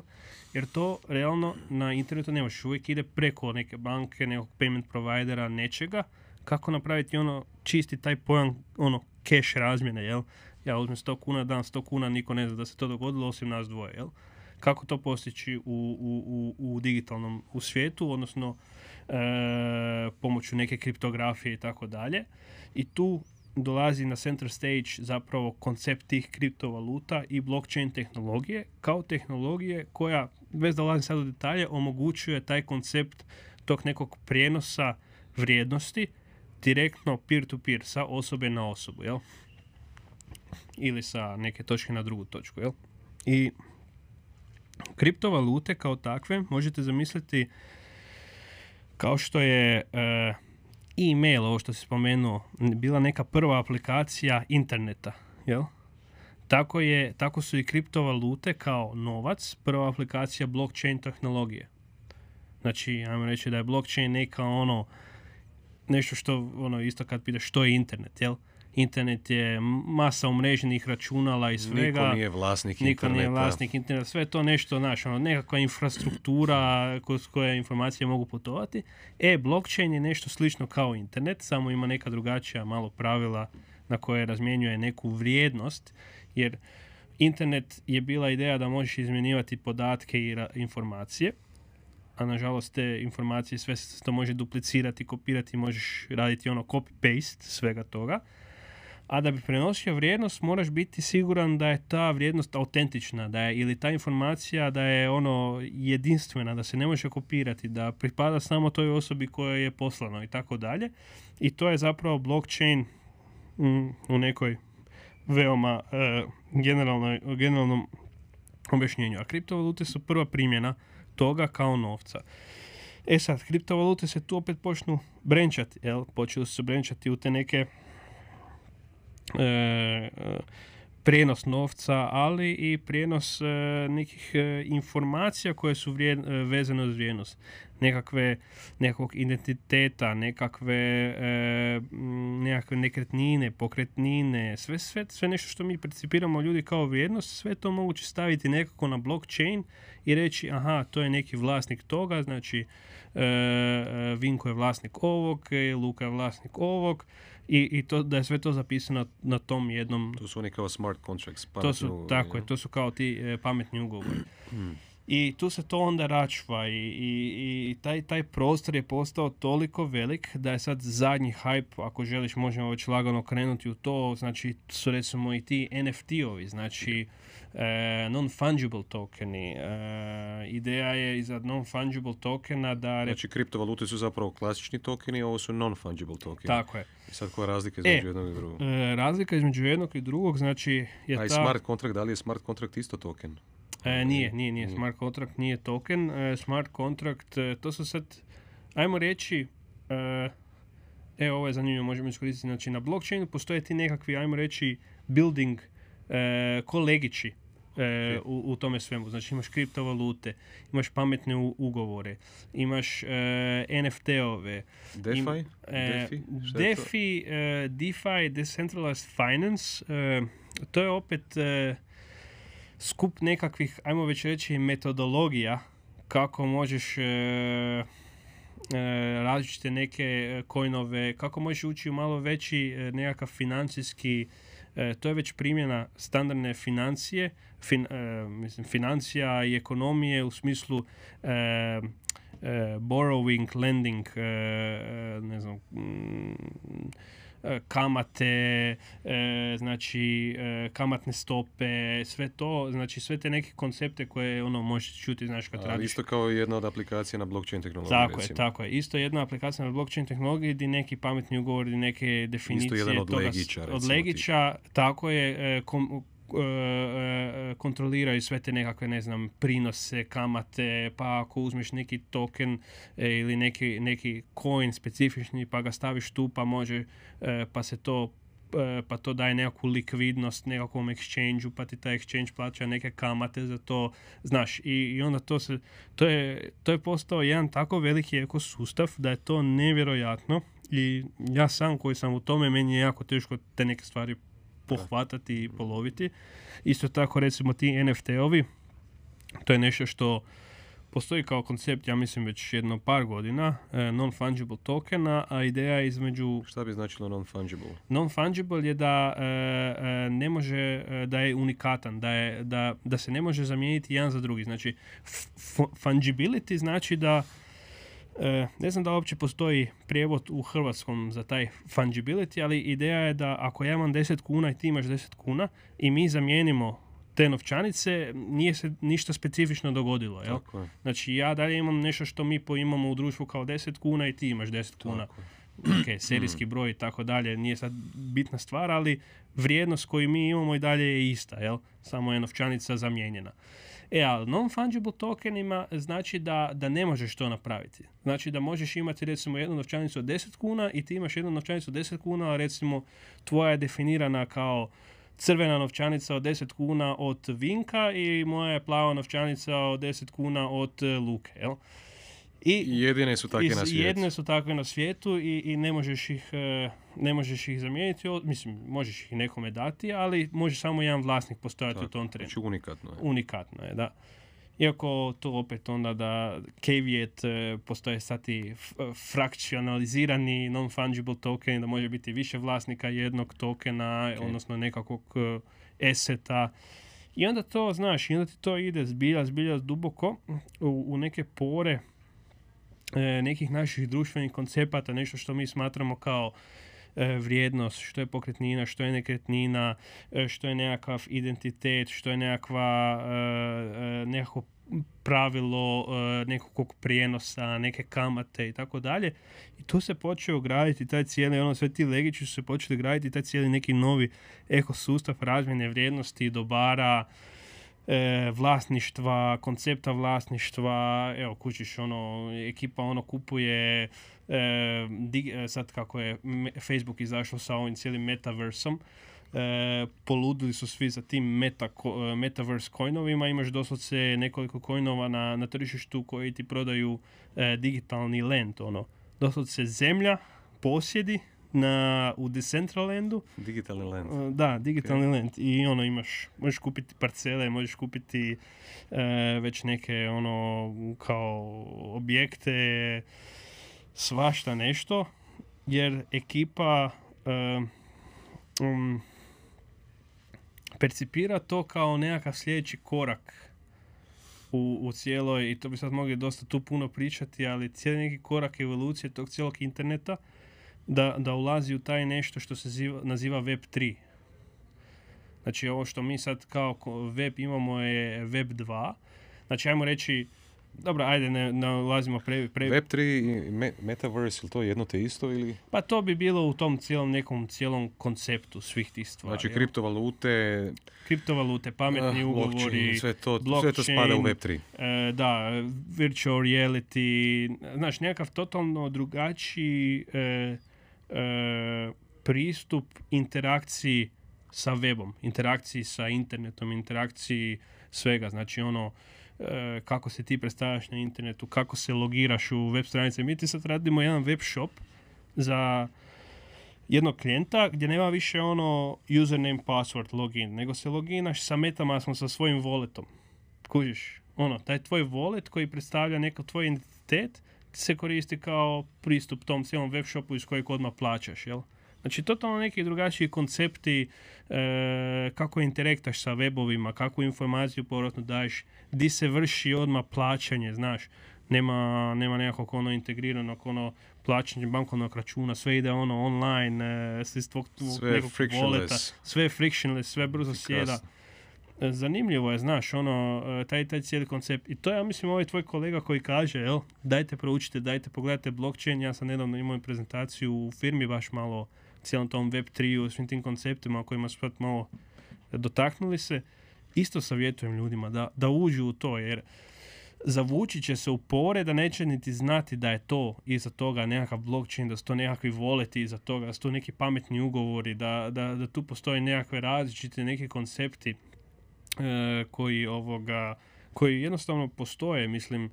Jer to realno na internetu nemaš, uvijek ide preko neke banke, nekog payment providera, nečega. Kako napraviti ono, čisti taj pojam, ono, cash razmjene, jel? Ja uzmem 100 kuna, dam 100 kuna, niko ne zna da se to dogodilo osim nas dvoje, jel? Kako to postići u, u, u, u digitalnom u svijetu, odnosno e, pomoću neke kriptografije i tako dalje. I tu dolazi na center stage zapravo koncept tih kriptovaluta i blockchain tehnologije kao tehnologije koja, bez da ulazim sad u detalje, omogućuje taj koncept tog nekog prijenosa vrijednosti direktno peer-to-peer sa osobe na osobu, jel? Ili sa neke točke na drugu točku, jel? I kriptovalute kao takve možete zamisliti kao što je e, e-mail, ovo što si spomenuo, bila neka prva aplikacija interneta, jel? Tako, je, tako su i kriptovalute kao novac prva aplikacija blockchain tehnologije. Znači, ajmo reći da je blockchain neka ono, nešto što, ono, isto kad pitaš što je internet, jel? Internet je masa umreženih računala i svega. Niko nije vlasnik Niko interneta. nije vlasnik interneta, sve to nešto, znaš, ono, nekakva infrastruktura kroz koje informacije mogu putovati. E, blockchain je nešto slično kao internet, samo ima neka drugačija malo pravila na koje razmjenjuje neku vrijednost, jer internet je bila ideja da možeš izmjenjivati podatke i informacije, a nažalost te informacije sve se to može duplicirati, kopirati, možeš raditi ono copy-paste svega toga. A da bi prenosio vrijednost moraš biti siguran da je ta vrijednost autentična, da je ili ta informacija da je ono jedinstvena, da se ne može kopirati, da pripada samo toj osobi kojoj je poslano i tako dalje. I to je zapravo blockchain mm, u nekoj veoma e, generalnoj, generalnom objašnjenju. A kriptovalute su prva primjena toga kao novca. E sad, kriptovalute se tu opet počnu brenčati, jel? Počeli su brenčati u te neke prijenos novca, ali i prijenos e, nekih e, informacija koje su e, vezane uz vrijednost. Nekakve, nekakvog identiteta, nekakve, e, nekakve nekretnine, pokretnine, sve, sve, sve nešto što mi percipiramo ljudi kao vrijednost, sve to moguće staviti nekako na blockchain i reći aha, to je neki vlasnik toga, znači e, e, Vinko je vlasnik ovog, e, Luka je vlasnik ovog i, i to, da je sve to zapisano na tom jednom Tu su oni kao smart contracts. to su, pametni tako je, to su kao ti e, pametni ugovori. I tu se to onda račva i, i, i taj, taj prostor je postao toliko velik da je sad zadnji hype, ako želiš možemo već lagano krenuti u to, znači su recimo i ti NFT-ovi, znači non-fungible tokeni. E, ideja je iza non-fungible tokena da... re- Znači, kriptovalute su zapravo klasični tokeni, a ovo su non-fungible tokeni. tako je. I sad koja je razlika između E, jednog i drugog? E, razlika između jednog i drugog, znači je A i ta... smart contract, da li je smart contract isto token? E, nije, nije, nije. Smart contract nije token. E, smart contract, e, to su sad, ajmo reći, e, e, ovo je zanimljivo, možemo iskoristiti. Znači, na blockchainu postoje ti nekakvi, ajmo reći, building e, kolegići e, u, u tome svemu. Znači, imaš kriptovalute, imaš pametne u- ugovore, imaš e, NFT-ove, DeFi? Im- e, DeFi? To? DeFi, e, DeFi, Decentralized Finance, e, to je opet e, skup nekakvih, ajmo već reći, metodologija kako možeš e, e, različite neke e, coinove, kako možeš ući u malo veći e, nekakav financijski e, to je već primjena standardne financije, fin, e, mislim, financija i ekonomije u smislu e, e, borrowing, lending, e, e, ne znam, mm, kamate, e, znači e, kamatne stope, sve to, znači sve te neke koncepte koje ono možeš čuti, znaš, kad A, radiš. isto kao jedna od aplikacija na blockchain tehnologiji, Tako je, tako je. Isto jedna aplikacija na blockchain tehnologiji gdje neki pametni ugovori, neke definicije jedan od toga legića, od legića, tako je, e, kom- e, e, kontroliraju sve te nekakve, ne znam, prinose, kamate, pa ako uzmeš neki token e, ili neki, neki coin specifični pa ga staviš tu pa može, e, pa se to e, pa to daje nekakvu likvidnost nekakvom exchange pa ti taj exchange plaća neke kamate za to, znaš, i, i onda to se, to je, to je postao jedan tako veliki ekosustav da je to nevjerojatno. I ja sam koji sam u tome, meni je jako teško te neke stvari pohvatati i poloviti. Isto tako recimo ti NFT-ovi, to je nešto što postoji kao koncept, ja mislim već jedno par godina, e, non-fungible tokena, a ideja je između... Šta bi značilo non-fungible? Non-fungible je da e, e, ne može, da je unikatan, da, je, da, da se ne može zamijeniti jedan za drugi. Znači, fungibility znači da ne znam da uopće postoji prijevod u hrvatskom za taj fungibility, ali ideja je da ako ja imam 10 kuna i ti imaš 10 kuna i mi zamijenimo te novčanice nije se ništa specifično dogodilo. Jel? Znači ja dalje imam nešto što mi poimamo u društvu kao 10 kuna i ti imaš 10 kuna. Ok, serijski broj i tako dalje, nije sad bitna stvar, ali vrijednost koju mi imamo i dalje je ista, jel? Samo je novčanica zamijenjena. E, ali non-fungible tokenima znači da, da ne možeš to napraviti. Znači da možeš imati recimo jednu novčanicu od 10 kuna i ti imaš jednu novčanicu od 10 kuna, a recimo tvoja je definirana kao crvena novčanica od 10 kuna od Vinka i moja je plava novčanica od 10 kuna od e, Luke. Jel? I jedine su takve na svijetu. Jedine su takve na svijetu i, i ne, možeš ih, e, ne možeš ih zamijeniti. Mislim, možeš ih nekome dati, ali može samo jedan vlasnik postojati u tom trenu. Znači unikatno je. Unikatno je, da. Iako to opet onda da caveat e, postoje sad i frakcionalizirani non-fungible token, da može biti više vlasnika jednog tokena, odnosno nekakvog e, eseta. I onda to, znaš, i onda ti to ide zbilja, zbilja duboko u, u neke pore e, nekih naših društvenih koncepata, nešto što mi smatramo kao E, vrijednost, što je pokretnina, što je nekretnina, e, što je nekakav identitet, što je nekakva, e, nekako pravilo nekakvog prijenosa, neke kamate i tako dalje. I tu se počeo graditi taj cijeli, ono sve ti legići su se počeli graditi taj cijeli neki novi ekosustav razmjene vrijednosti, dobara, e, vlasništva, koncepta vlasništva, evo kućiš ono, ekipa ono kupuje e, e sad kako je Facebook izašao sa ovim cijelim metaversom, e, poludili su svi za tim meta, e, metaverse coinovima, imaš doslovce nekoliko coinova na, na tržištu koji ti prodaju e, digitalni land, ono, doslovce zemlja, posjedi, na, u Decentralandu. Digitalni land. Da, digitalni okay. land. I ono imaš, možeš kupiti parcele, možeš kupiti uh, već neke ono kao objekte, svašta nešto. Jer ekipa uh, um, percipira to kao nekakav sljedeći korak u, u cijeloj, i to bi sad mogli dosta tu puno pričati, ali cijeli neki korak evolucije tog cijelog interneta da, da ulazi u taj nešto što se ziva, naziva Web 3. Znači ovo što mi sad kao web imamo je Web 2. Znači ajmo reći, dobro, ajde ne, ne ulazimo pre, pre... Web 3 i me, Metaverse, ili to jedno te isto ili? Pa to bi bilo u tom cijelom nekom cijelom konceptu svih tih stvari. Znači kriptovalute... Kriptovalute, pametni uh, ugovori, sve to, sve to spada u Web 3. Uh, da, virtual reality, znaš, nekakav totalno drugačiji uh, e, pristup interakciji sa webom, interakciji sa internetom, interakciji svega. Znači ono, e, kako se ti predstavljaš na internetu, kako se logiraš u web stranice. Mi ti sad radimo jedan web shop za jednog klijenta gdje nema više ono username, password, login, nego se loginaš sa Metamaskom, sa svojim walletom. Kužiš, ono, taj tvoj wallet koji predstavlja neko tvoj identitet se koristi kao pristup tom cijelom web shopu iz kojeg odmah plaćaš, jel? Znači, totalno neki drugačiji koncepti e, kako interektaš sa webovima, kakvu informaciju povratno daješ, di se vrši odmah plaćanje, znaš. Nema, nema nekakvog ono integriranog ono plaćanje bankovnog računa, sve ide ono online, e, sve, sve frictionless. sve frictionless, sve brzo sjeda zanimljivo je, znaš, ono, e, taj, taj cijeli koncept. I to je, ja mislim, ovaj tvoj kolega koji kaže, jel, dajte proučite, dajte pogledajte blockchain. Ja sam nedavno imao prezentaciju u firmi baš malo cijelom tom web 3 svim tim konceptima o kojima smo malo dotaknuli se. Isto savjetujem ljudima da, da uđu u to, jer zavući će se u pore da neće niti znati da je to iza toga nekakav blockchain, da su to nekakvi voleti iza toga, da su to neki pametni ugovori, da, da, da tu postoje nekakve različite neki koncepti koji ovoga koji jednostavno postoje, mislim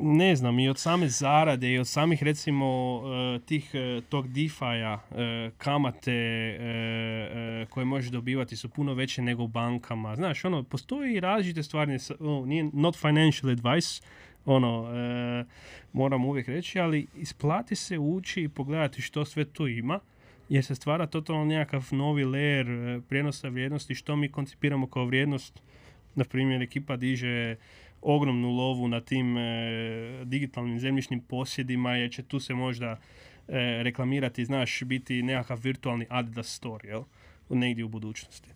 ne znam, i od same zarade i od samih recimo e, tih e, tog e, kamate koje možeš dobivati su puno veće nego u bankama. Znaš, ono, postoji različite stvari, nije not financial advice, ono, moram uvijek reći, ali isplati se ući i pogledati što sve tu ima, jer se stvara totalno nekakav novi layer prijenosa vrijednosti, što mi koncipiramo kao vrijednost. Na primjer, ekipa diže ogromnu lovu na tim e, digitalnim zemljišnim posjedima jer će tu se možda e, reklamirati, znaš, biti nekakav virtualni Adidas store, jel? Negdje u budućnosti.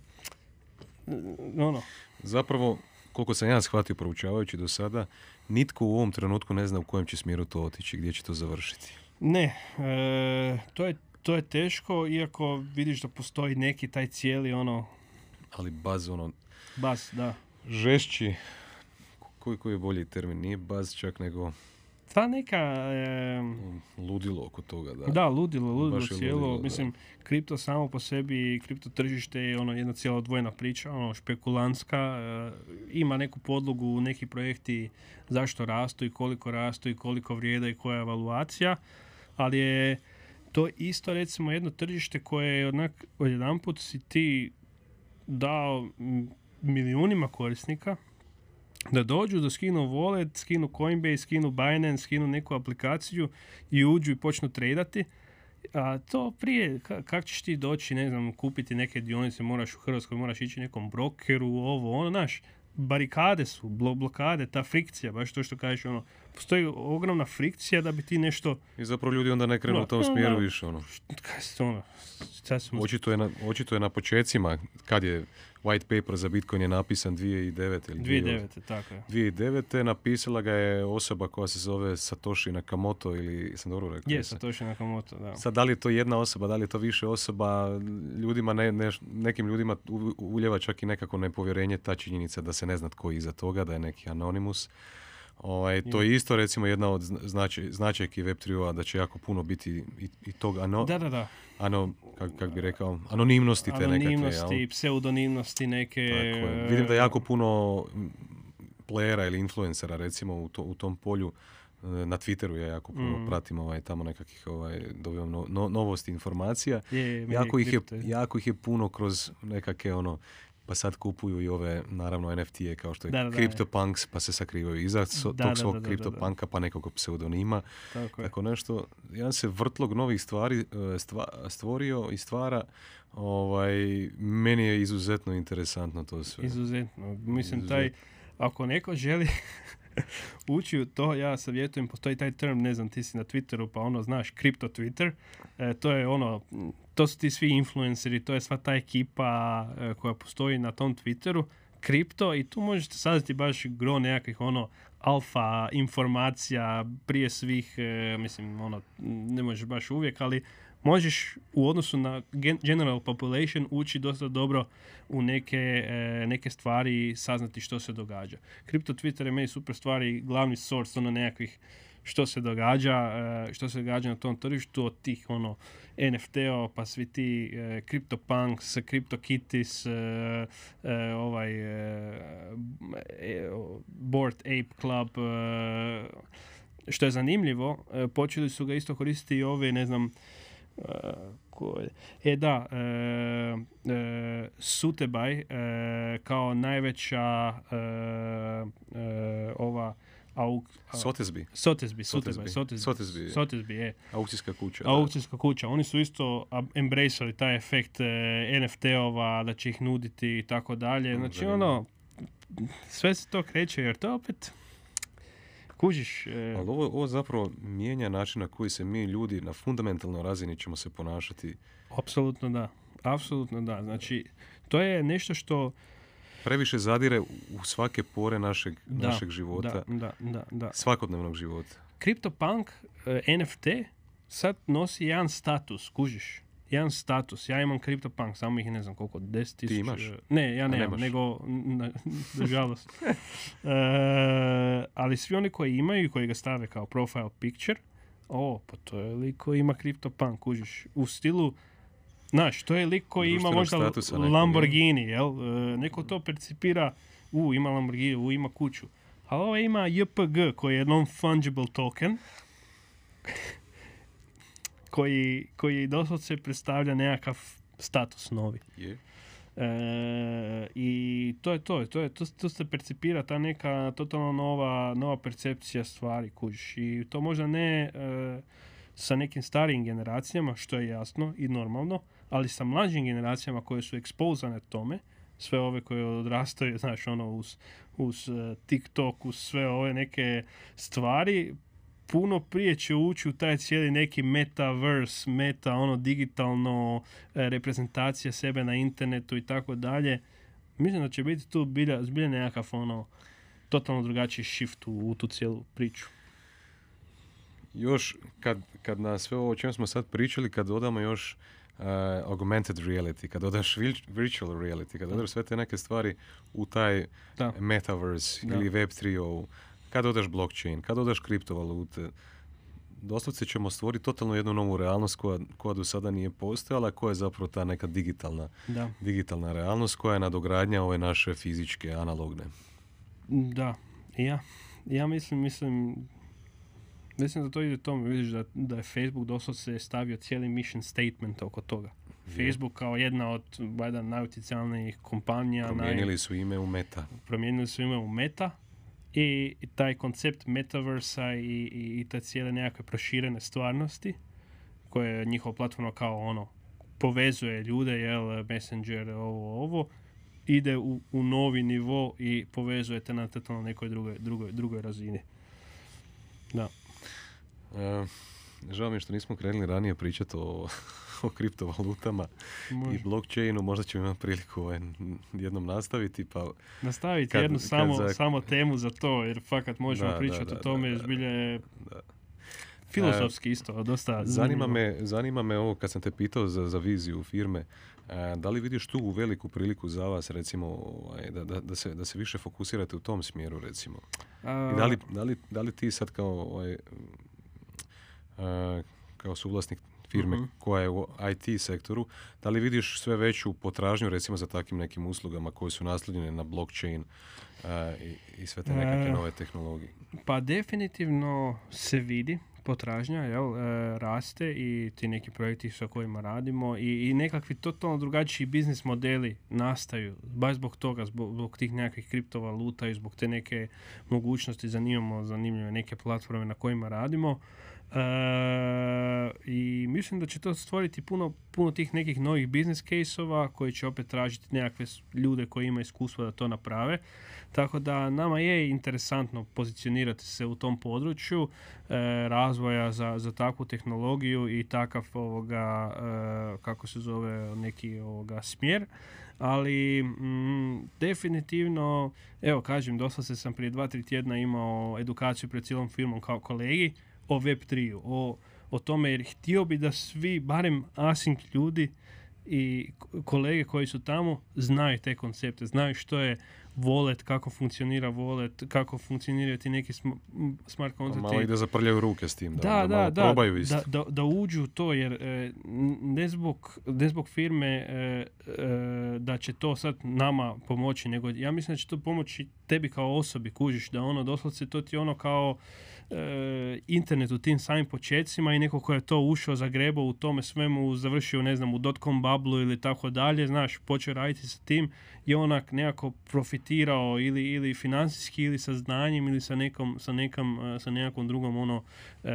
Ono. Zapravo, koliko sam ja shvatio proučavajući do sada, nitko u ovom trenutku ne zna u kojem će smjeru to otići, gdje će to završiti. Ne, e, to, je, to je teško, iako vidiš da postoji neki taj cijeli ono... Ali baz ono... Baz, da. Žešći, koji, koji je bolji termin? Nije baz čak nego... Ta neka... ludilo oko toga, da. Da, ludilo, ludilo cijelo. Mislim, kripto samo po sebi, kripto tržište je ono jedna cijela odvojena priča, ono špekulantska. E, ima neku podlogu, neki projekti zašto rastu i koliko rastu i koliko vrijede i koja je evaluacija. Ali je to isto recimo jedno tržište koje je onak odjedanput si ti dao milijunima korisnika da dođu, da skinu wallet, skinu Coinbase, skinu Binance, skinu neku aplikaciju i uđu i počnu tradati. A to prije, kako ćeš ti doći, ne znam, kupiti neke dionice, moraš u Hrvatskoj, moraš ići nekom brokeru, ovo, ono, znaš, barikade su, blokade, ta frikcija, baš to što kažeš, ono, postoji ogromna frikcija da bi ti nešto... I zapravo ljudi onda ne krenu u tom smjeru više, ono. Kaj ono, očito, je na, očito je na počecima, kad je white paper za Bitcoin je napisan 2009 ili 2009, tako je. 2009. napisala ga je osoba koja se zove Satoshi Nakamoto ili sam dobro rekao? Je, Satoshi Nakamoto, da. Sad, da li je to jedna osoba, da li je to više osoba, ljudima, ne, ne, nekim ljudima uljeva čak i nekako nepovjerenje ta činjenica da se ne zna tko je iza toga, da je neki anonimus. Ovaj, to je isto recimo jedna od značaj, značajki web 3 da će jako puno biti i, i tog ano, da, da, da. ano kak, kak bi rekao, anonimnosti te anonimnosti, nekakve. pseudonimnosti neke. Tako Vidim da jako puno playera ili influencera recimo u, to, u tom polju e, na Twitteru ja jako puno mm. pratim ovaj, tamo nekakvih ovaj, dobivam no, novosti informacija. Je, jako, ih je, jako ih je puno kroz nekakve ono pa sad kupuju i ove, naravno, NFT-e kao što je da, CryptoPunks, pa se sakrivaju iza so, tog svog CryptoPunka, pa nekog pseudonima. Tako, Tako nešto, jedan se vrtlog novih stvari e, stva, stvorio i stvara, ovaj, meni je izuzetno interesantno to sve. Izuzetno. Mislim, taj, ako neko želi ući u to, ja savjetujem, postoji taj term, ne znam, ti si na Twitteru, pa ono, znaš, kripto Twitter, e, to je ono, to su ti svi influenceri, to je sva ta ekipa e, koja postoji na tom Twitteru, kripto i tu možete saznati baš gro nekakvih ono alfa informacija prije svih, e, mislim, ono, ne možeš baš uvijek, ali možeš u odnosu na general population ući dosta dobro u neke, e, neke stvari i saznati što se događa. Kripto Twitter je meni super stvari, glavni source ono nekakvih što se događa, e, što se događa na tom tržištu od tih ono NFT-o, pa svi ti e, CryptoPunks, CryptoKitties, ovaj Board Ape Club, što je zanimljivo, počeli su ga isto koristiti i ove, ne znam, e da, e, e, Sutebaj e, kao najveća e, e, ova auk... Sotesbi. Sotesbi, Sotesbi. Sotesbi, Sotesbi, je. Aukcijska kuća. Aukcijska kuća. Oni su isto embraceali taj efekt NFT-ova, da će ih nuditi i tako dalje. Znači, ono, sve se to kreće, jer to opet Kužiš. E... Ali ovo, ovo zapravo mijenja način na koji se mi ljudi na fundamentalnoj razini ćemo se ponašati. Apsolutno da. Apsolutno da. Znači, to je nešto što... Previše zadire u svake pore našeg, da, našeg života. Da, da, da, Svakodnevnog života. CryptoPunk, e, NFT, sad nosi jedan status, kužiš. Jedan status, ja imam CryptoPunk, samo ih ne znam koliko, 10 tisuća. imaš? Ne, ja nemam, nego, na, nažalost. E, ali svi oni koji imaju i koji ga stave kao profile picture, o, pa to je lik koji ima CryptoPunk, kužiš, u stilu, znaš, to je lik koji ima možda Lamborghini, jel? E, neko to percipira, u, ima Lamborghini, u, ima kuću. Ali ovo ima JPG koji je non-fungible token, koji, koji doslovce predstavlja nekakav status novi. Je. E, I to je to, to, je, to, to se percipira ta neka totalno nova, nova percepcija stvari, kužiš. I to možda ne e, sa nekim starijim generacijama, što je jasno i normalno, ali sa mlađim generacijama koje su ekspozane tome, sve ove koje odrastaju, znaš, ono, uz, uz e, TikTok, uz sve ove neke stvari, puno prije će ući u taj cijeli neki metaverse, meta, ono, digitalno e, reprezentacija sebe na internetu i tako dalje. Mislim da će biti tu bilja, zbilja nekakav, ono, totalno drugačiji shift u, u tu cijelu priču. Još kad, kad na sve ovo o čem smo sad pričali, kad dodamo još uh, augmented reality, kad dodaš virtual reality, kad dodaš sve te neke stvari u taj Da. metaverse Da. ili web 3 kad dodaš blockchain, kad dodaš kriptovalute, doslovce ćemo stvoriti totalno jednu novu realnost koja, koja do sada nije postojala, koja je zapravo ta neka digitalna, Da. digitalna realnost koja je nadogradnja ove naše fizičke, analogne. Da, ja, ja mislim, mislim, mislim da to ide tome, vidiš da, da je Facebook doslovce stavio cijeli mission statement oko toga. Facebook kao jedna od valjda najutjecajnijih kompanija, naj, Promijenili su ime u meta. promijenili su ime u Meta i, taj koncept metaversa i, i, i te cijele nekakve proširene stvarnosti koje je njihova platforma kao ono povezuje ljude, jel, Messenger, ovo, ovo, ide u, u novi nivo i povezuje te na totalno nekoj drugoj, drugoj, drugoj razini. Da. E, žao mi je što nismo krenuli ranije pričati o, o kriptovalutama i Može. blockchainu. Možda ćemo imati priliku ovaj, jednom nastaviti. Pa, Nastaviti kad- jednu kad samo, za- samo temu za to, jer fakat možemo Da, pričati da, o tome, da, jer da, zbilja je filozofski isto, dosta Zanima me, zanima me ovo kad sam te pitao za, za viziju firme. e, da li vidiš tu veliku priliku za vas recimo ovaj, da, da, da, se, da se više fokusirate u tom smjeru recimo? I da li, da li, da li ti sad kao ovaj, kao suvlasnik firme Mhm. koja je u IT sektoru, da li vidiš sve veću potražnju recimo za takvim nekim uslugama koje su naslonjene na blockchain e, i, i sve te nekakve E, nove tehnologije? Pa definitivno se vidi potražnja, jel, e, raste i ti neki projekti sa kojima radimo i, i nekakvi totalno drugačiji biznis modeli nastaju, baš zbog toga, zbog, zbog tih nekakvih kriptovaluta i zbog te neke mogućnosti zanimamo, zanimljive neke platforme na kojima radimo. I mislim da će to stvoriti puno, puno tih nekih novih business case-ova koji će opet tražiti nekakve ljude koji imaju iskustva da to naprave. Tako da nama je interesantno pozicionirati se u tom području e, razvoja za, za takvu tehnologiju i takav ovoga, e, kako se zove, neki ovoga smjer. Ali mm, definitivno, evo kažem, doslovce sam prije dva, tri tjedna imao edukaciju pred cijelom firmom kao kolegi o Web3, o, o tome jer htio bi da svi, barem async ljudi i kolege koji su tamo znaju te koncepte, znaju što je wallet, kako funkcionira wallet, kako funkcioniraju ti neki sm- smart Pa kontrakti. malo i da zaprljaju ruke s tim, da, Da, da, malo da, probaju isto. da, da, da uđu u to, jer e, ne, zbog, ne zbog firme e, e, da će to sad nama pomoći, nego ja mislim da će to pomoći tebi kao osobi, kužiš, da ono doslovce to ti ono kao internet u tim samim početcima i neko ko je to ušao, zagrebao u tome svemu, završio, ne znam, u dotcom bablu ili tako dalje, znaš, počeo raditi sa tim je onak nekako profitirao ili, ili financijski ili sa znanjem ili sa nekom, sa nekam, e, sa nekakvom drugom ono e, e,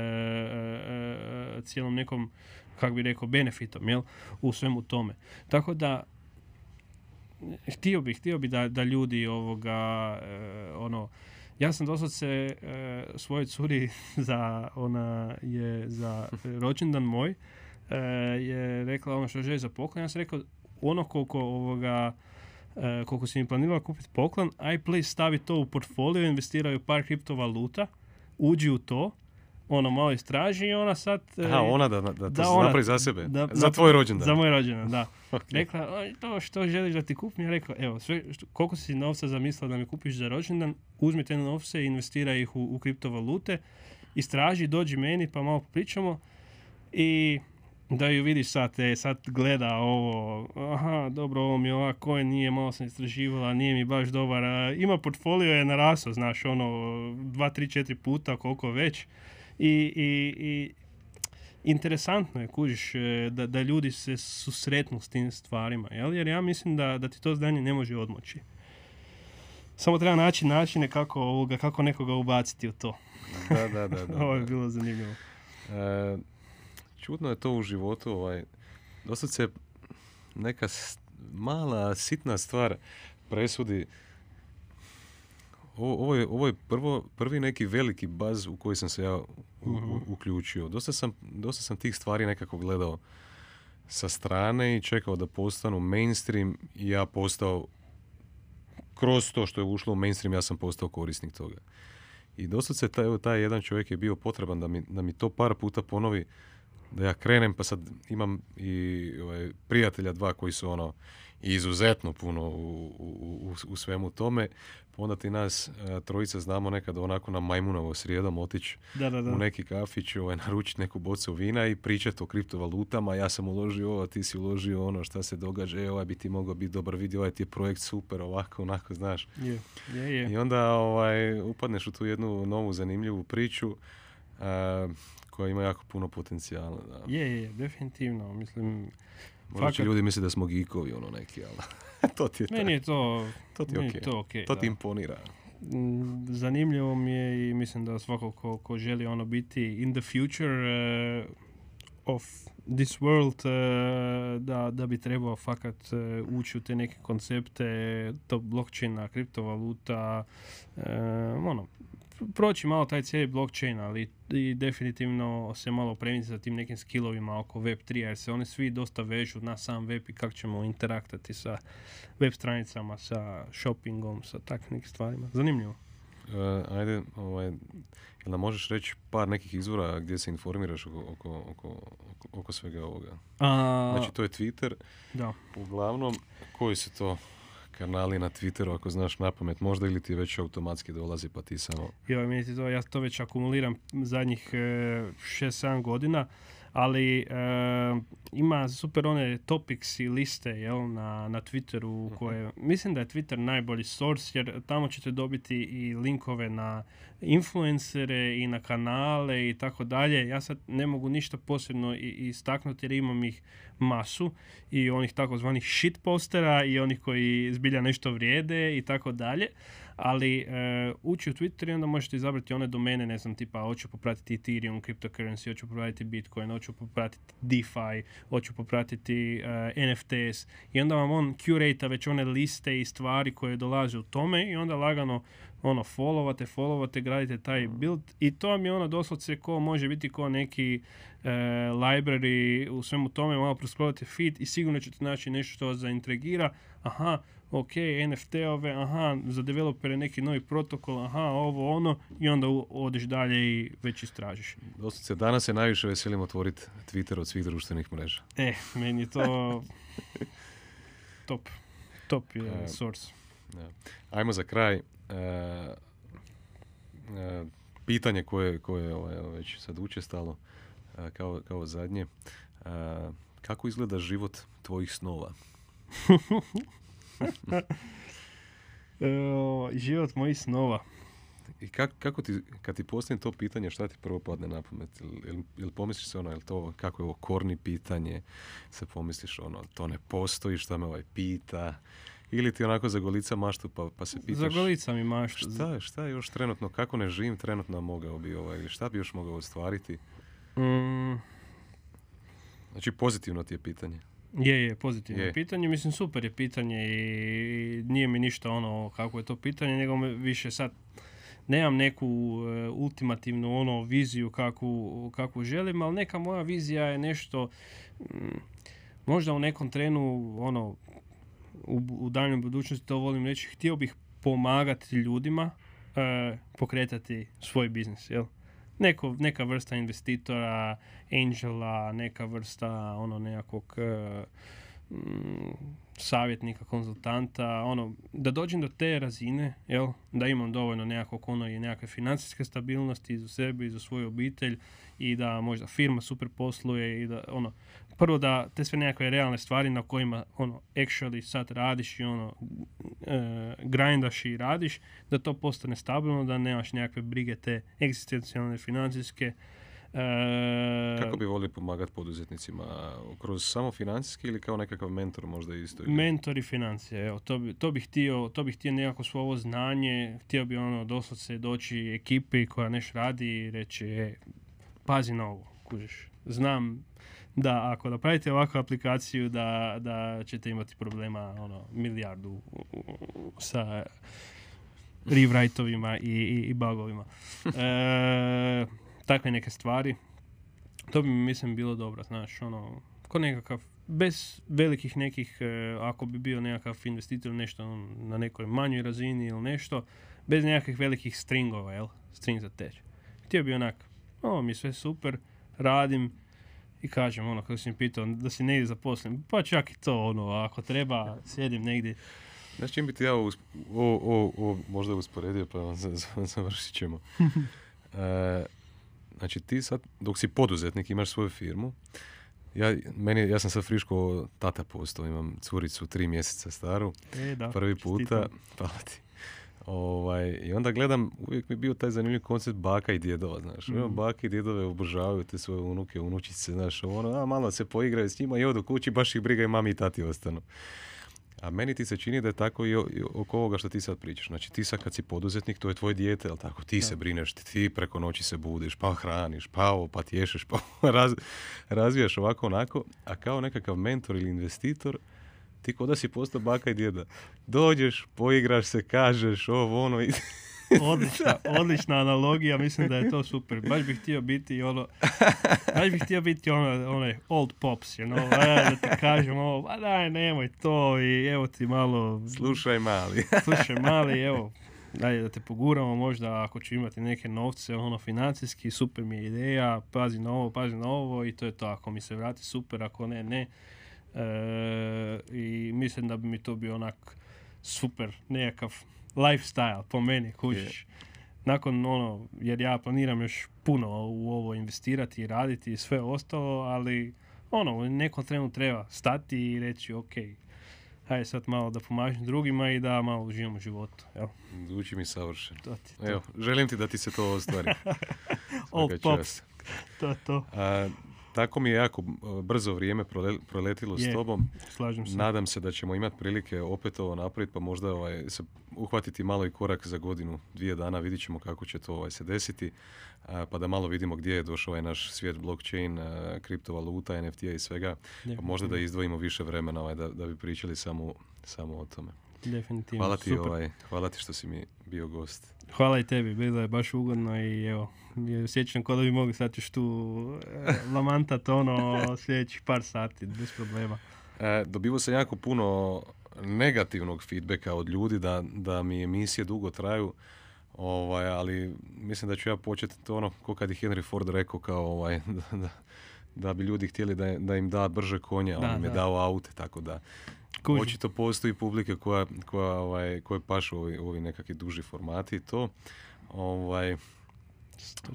e, cijelom nekom kako bi rekao benefitom jel u svemu tome. Tako da htio bih htio bih da, da ljudi ovoga e, ono ja sam doslovce e, svojoj curi za ona je za rođendan moj e, je rekla ono što želi za poklon. Ja sam rekao ono koliko ovoga e, koliko si mi planirala kupiti poklon, aj please stavi to u portfolio, investiraj u par kriptovaluta, uđi u to, ono malo istraži i ona sad... e, Aha, ona da, da, to da, se ona- napravi za sebe. da- za tvoj rođendan. Za moj rođendan, da. Ok. Rekla, "Oj, to što želiš da ti kupim? Ja rekao, evo, sve, što, koliko si novca zamislila da mi kupiš za rođendan, uzmi te novce i investiraj ih u, u kriptovalute, istraži, dođi meni pa malo pričamo i da ju vidiš sad, e, sad gleda ovo, aha, dobro, ovo mi je ovako, koje nije, malo sam istraživala, nije mi baš dobar, ima portfolio je narasao, znaš, ono, dva, tri, četiri puta, koliko već, i, i, i interesantno je, kužiš, e, da, da ljudi se susretnu s tim stvarima, jel? jer ja mislim da, da ti to znanje ne može odmoći. Samo treba naći načine kako, ovoga, kako nekoga ubaciti u to. Da, da, da. da, Ovo je bilo zanimljivo. E, čudno je to u životu, ovaj, dosta se neka mala, sitna stvar presudi. Ovo, ovo je, ovo je prvo, prvi neki veliki baz u koji sam se ja u- u- Mhm. uključio. Dosta sam, dosta sam tih stvari nekako gledao sa strane i čekao da postanu mainstream i ja postao kroz to što je ušlo u mainstream ja sam postao korisnik toga. I doslovce taj, evo, taj jedan čovjek je bio potreban da mi, da mi to par puta ponovi da ja krenem, pa sad imam i ovaj, prijatelja dva koji su ono izuzetno puno u, u, u, u svemu tome, onda ti nas a, trojica znamo nekad onako na majmunovo srijedom otići u neki kafić, ovaj, naručiti neku bocu vina i pričati o kriptovalutama, ja sam uložio ovo, ti si uložio ono, šta se događa, e, ovaj bi ti mogao biti dobar, vidi, ovaj ti je projekt super, ovako, onako, znaš. Je, je, je. I onda ovaj, upadneš u tu jednu novu zanimljivu priču a, koja ima jako puno potencijala. Da. Je, je, je, definitivno. Mislim, Možda će fakat- ljudi misle da smo geekovi ono neki, ali to ti je, meni je to, to ti meni je to okej, To ti imponira. Mm, zanimljivo mi je i mislim da svako ko, ko želi ono biti in the future eh, of this world eh, da, da bi trebao fakat eh, ući u te neke koncepte to blockchaina, kriptovaluta ono proći malo taj cijeli blockchain, ali i definitivno se malo premiti sa tim nekim skillovima oko Web3, jer se oni svi dosta vežu na sam web i kako ćemo interaktati sa web stranicama, sa shoppingom, sa takvim nekim stvarima. Zanimljivo. E, ajde, ovaj, jel nam možeš reći par nekih izvora gdje se informiraš oko, oko, oko, oko, oko svega ovoga? A, Znači, to je Twitter. da. Uglavnom, koji su to kanali na Twitteru, ako znaš na pamet, možda ili ti već automatski dolazi, pa ti samo... To, ja to već akumuliram zadnjih 6-7 godina, ali e, ima super one topics i liste jel, na, na Twitteru koje, mislim da je Twitter najbolji source jer tamo ćete dobiti i linkove na influencere i na kanale i tako dalje. Ja sad ne mogu ništa posebno istaknuti jer imam ih masu i onih takozvanih shitpostera i onih koji zbilja nešto vrijede i tako dalje. Ali e, ući u Twitter i onda možete izabrati one domene, ne znam, tipa hoću popratiti Ethereum, cryptocurrency, hoću popratiti Bitcoin, hoću popratiti DeFi, hoću popratiti e, NFTs i onda vam on curata već one liste i stvari koje dolaze u tome i onda lagano ono followate, followate, gradite taj build. I to vam je ono doslovce ko može biti ko neki e, library u svemu tome, malo proscrollate feed i sigurno ćete naći nešto što vas zaintrigira, aha, ok, NFT-ove, aha, za developere neki novi protokol, aha, ovo, ono, i onda odeš dalje i već istražiš. Doslovce, danas se najviše veselim otvoriti Twitter od svih društvenih mreža. E, meni je to top. Top je E, source. Ajmo za kraj. e, pitanje koje, koje je ovaj, već sad učestalo, kao, kao zadnje. Kako izgleda život tvojih snova? E, život mojih snova. I kak, kako ti, kad ti postavim to pitanje, šta ti prvo padne na pamet? Jel, jel pomisliš se ono, jel to, kako je ovo korni pitanje? Se pomisliš ono, to ne postoji, šta me ovaj pita? Ili ti onako zagolica maštu pa, pa se pitaš... Zagolica mi mašta. Šta, šta je još trenutno, kako ne živim trenutno mogao bi, ovaj, ili šta bi još mogao ostvariti? Mm, Znači pozitivno ti je pitanje. Je, je, pozitivno Je. pitanje. Mislim, super je pitanje i nije mi ništa ono kako je to pitanje, nego me više sad nemam neku e, ultimativnu ono viziju kakvu, kakvu želim, ali neka moja vizija je nešto mm, možda u nekom trenu ono u, u daljnjoj budućnosti to volim reći, htio bih pomagati ljudima e, pokretati svoj biznis, jel? Neko, neka vrsta investitora, angela, neka vrsta ono nekakvog e, mm, savjetnika, konzultanta, ono, da dođem do te razine, jel, da imam dovoljno nekakvog ono i nekakve financijske stabilnosti za sebe i za svoju obitelj i da možda firma super posluje i da ono, prvo da te sve nekakve realne stvari na kojima ono actually sad radiš i ono e, grindaš i radiš, da to postane stabilno, da nemaš nekakve brige te egzistencijalne, financijske, E, Kako bi volio pomagati poduzetnicima? Kroz samo financijski ili kao nekakav mentor možda isto? Ili? Mentor i financije, evo, to bi, to bi htio, to bi htio nekako svoje znanje, htio bi ono doslovce doći ekipi koja neš radi i reći, e, pazi na ovo, kužiš. Znam da ako napravite ovakvu aplikaciju da, da ćete imati problema ono, milijardu sa rewrite-ovima i, i, i bugovima. E, takve neke stvari. To bi mi mislim bilo dobro, znaš, ono, ko nekakav, bez velikih nekih, e, ako bi bio nekakav investitor nešto na nekoj manjoj razini ili nešto, bez nekakvih velikih stringova, jel, string za teč. Htio bi onak, ovo mi je sve super, radim i kažem, ono, kada si mi pitao da si negdje zaposlen, pa čak i to, ono, ako treba, sjedim negdje. Znaš čim bi ti ja o, o, o, možda usporedio, pa završit ćemo. e, Znači ti sad, dok si poduzetnik, imaš svoju firmu, ja, meni, ja sam sad friško tata postao, imam curicu tri mjeseca staru, e, da, prvi puta, hvala ti. Ovaj, I onda gledam, uvijek mi je bio taj zanimljiv koncept baka i djedova, znaš. Mm. Baka i djedove obožavaju te svoje unuke, unučice, znaš, ono, a malo se poigraju s njima i odu kući, baš ih briga i mami i tati ostanu. A meni ti se čini da je tako i oko ovoga što ti sad pričaš. Znači ti sad kad si poduzetnik, to je tvoj dijete, jel tako? Ti se brineš, ti preko noći se budiš, pa hraniš, pa ovo, pa tješeš, pa raz, razvijaš ovako onako. A kao nekakav mentor ili investitor, ti kod da si postao baka i djeda. Dođeš, poigraš se, kažeš ovo, ono i odlična, odlična analogija, mislim da je to super. Baš bih htio biti ono, baš bih htio biti ono, onaj old pops, you know, e, da ti kažem ovo, pa daj, nemoj to i evo ti malo... Slušaj mali. slušaj mali, evo, daj da te poguramo možda ako ću imati neke novce, ono, financijski, super mi je ideja, pazi na ovo, pazi na ovo i to je to, ako mi se vrati super, ako ne, ne. E, I mislim da bi mi to bio onak super, nekakav lifestyle po meni, kužiš. Nakon ono, jer ja planiram još puno u ovo investirati i raditi i sve ostalo, ali ono, u nekom trenu treba stati i reći ok, hajde sad malo da pomažem drugima i da malo uživam u životu. Evo. Zvuči mi savršeno. To ti, to. Evo, želim ti da ti se to ostvari. Old pops. To to. A, tako mi je jako brzo vrijeme proletilo s tobom. Slažem se. Nadam se da ćemo imati prilike opet ovo napraviti, pa možda ovaj, se uhvatiti malo i korak za godinu, dvije dana, vidit ćemo kako će to ovaj, se desiti, pa da malo vidimo gdje je došao ovaj naš svijet blockchain, kriptovaluta, NFT i svega, pa možda da izdvojimo više vremena ovaj, da, da bi pričali samo, samo o tome. Definitivno. Hvala ti, ovaj, hvala ti što si mi bio gost. Hvala i tebi, bilo je baš ugodno i evo, sjećam kod da bi mogli sad još tu e, lamantat ono sljedećih par sati, bez problema. E, dobivo se jako puno negativnog feedbacka od ljudi da, da mi emisije dugo traju, ovaj, ali mislim da ću ja početi to ono, ko kad je Henry Ford rekao kao ovaj, da, da, da bi ljudi htjeli da, da im da brže konje, on im je dao aute, tako da Kuži. Očito postoji publika koja, koja, ovaj, koja pašu ovi, ovi nekakvi duži formati i to. Ovaj,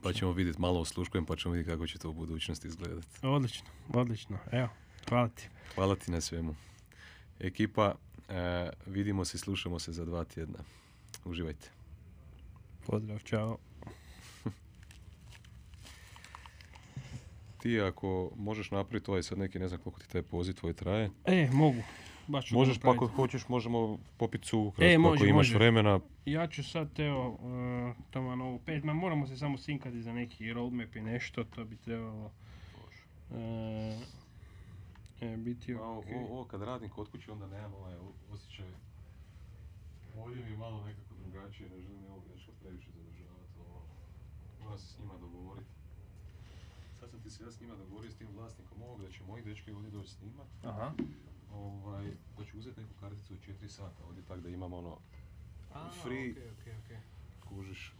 pa ćemo vidjeti malo osluškujem pa ćemo vidjeti kako će to u budućnosti izgledati. Odlično, odlično. Evo, hvala ti. Hvala ti na svemu. Ekipa, e, vidimo se, slušamo se za dva tjedna. Uživajte. Pozdrav, čao. ti ako možeš napraviti ovaj sad neki, ne znam koliko ti taj poziv tvoj traje. E, mogu. Baš Možeš pa ako hoćeš možemo popiti su e, može, ako imaš vremena. Ja ću sad evo uh, tamo na ovu pet, ma moramo se samo sinkati za neki roadmap i nešto, to bi trebalo uh, e, biti ok. Ovo, ovo, kad radim kod kuće onda nemam ovaj osjećaj. Ovdje mi je malo nekako drugačije, ne želim ovog nešto previše zadržavati. Ovo. Moram se s njima dogovoriti. Sad sam ti se ja s njima dogovorio s tim vlasnikom ovog da će moji dečki ovdje doći snimat. Aha ovaj, da ću uzeti neku karticu od 4 sata ovdje tako da imam ono A, free, okay, okay, okay. kužiš.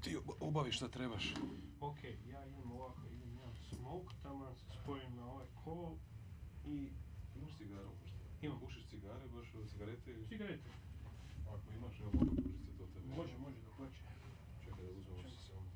ti ob- obaviš šta trebaš. Ok, ja idem ovako, idem ja smoke, tamo se spojim na ovaj kol i Imaš cigaru možda? Imam. Pušiš cigare, baš cigarete ili... cigarete. Ako imaš, evo mogu pružiti se to tebe. Može, može da hoće. Čekaj da uzmemo se samo.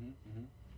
mm-hmm. mm-hmm.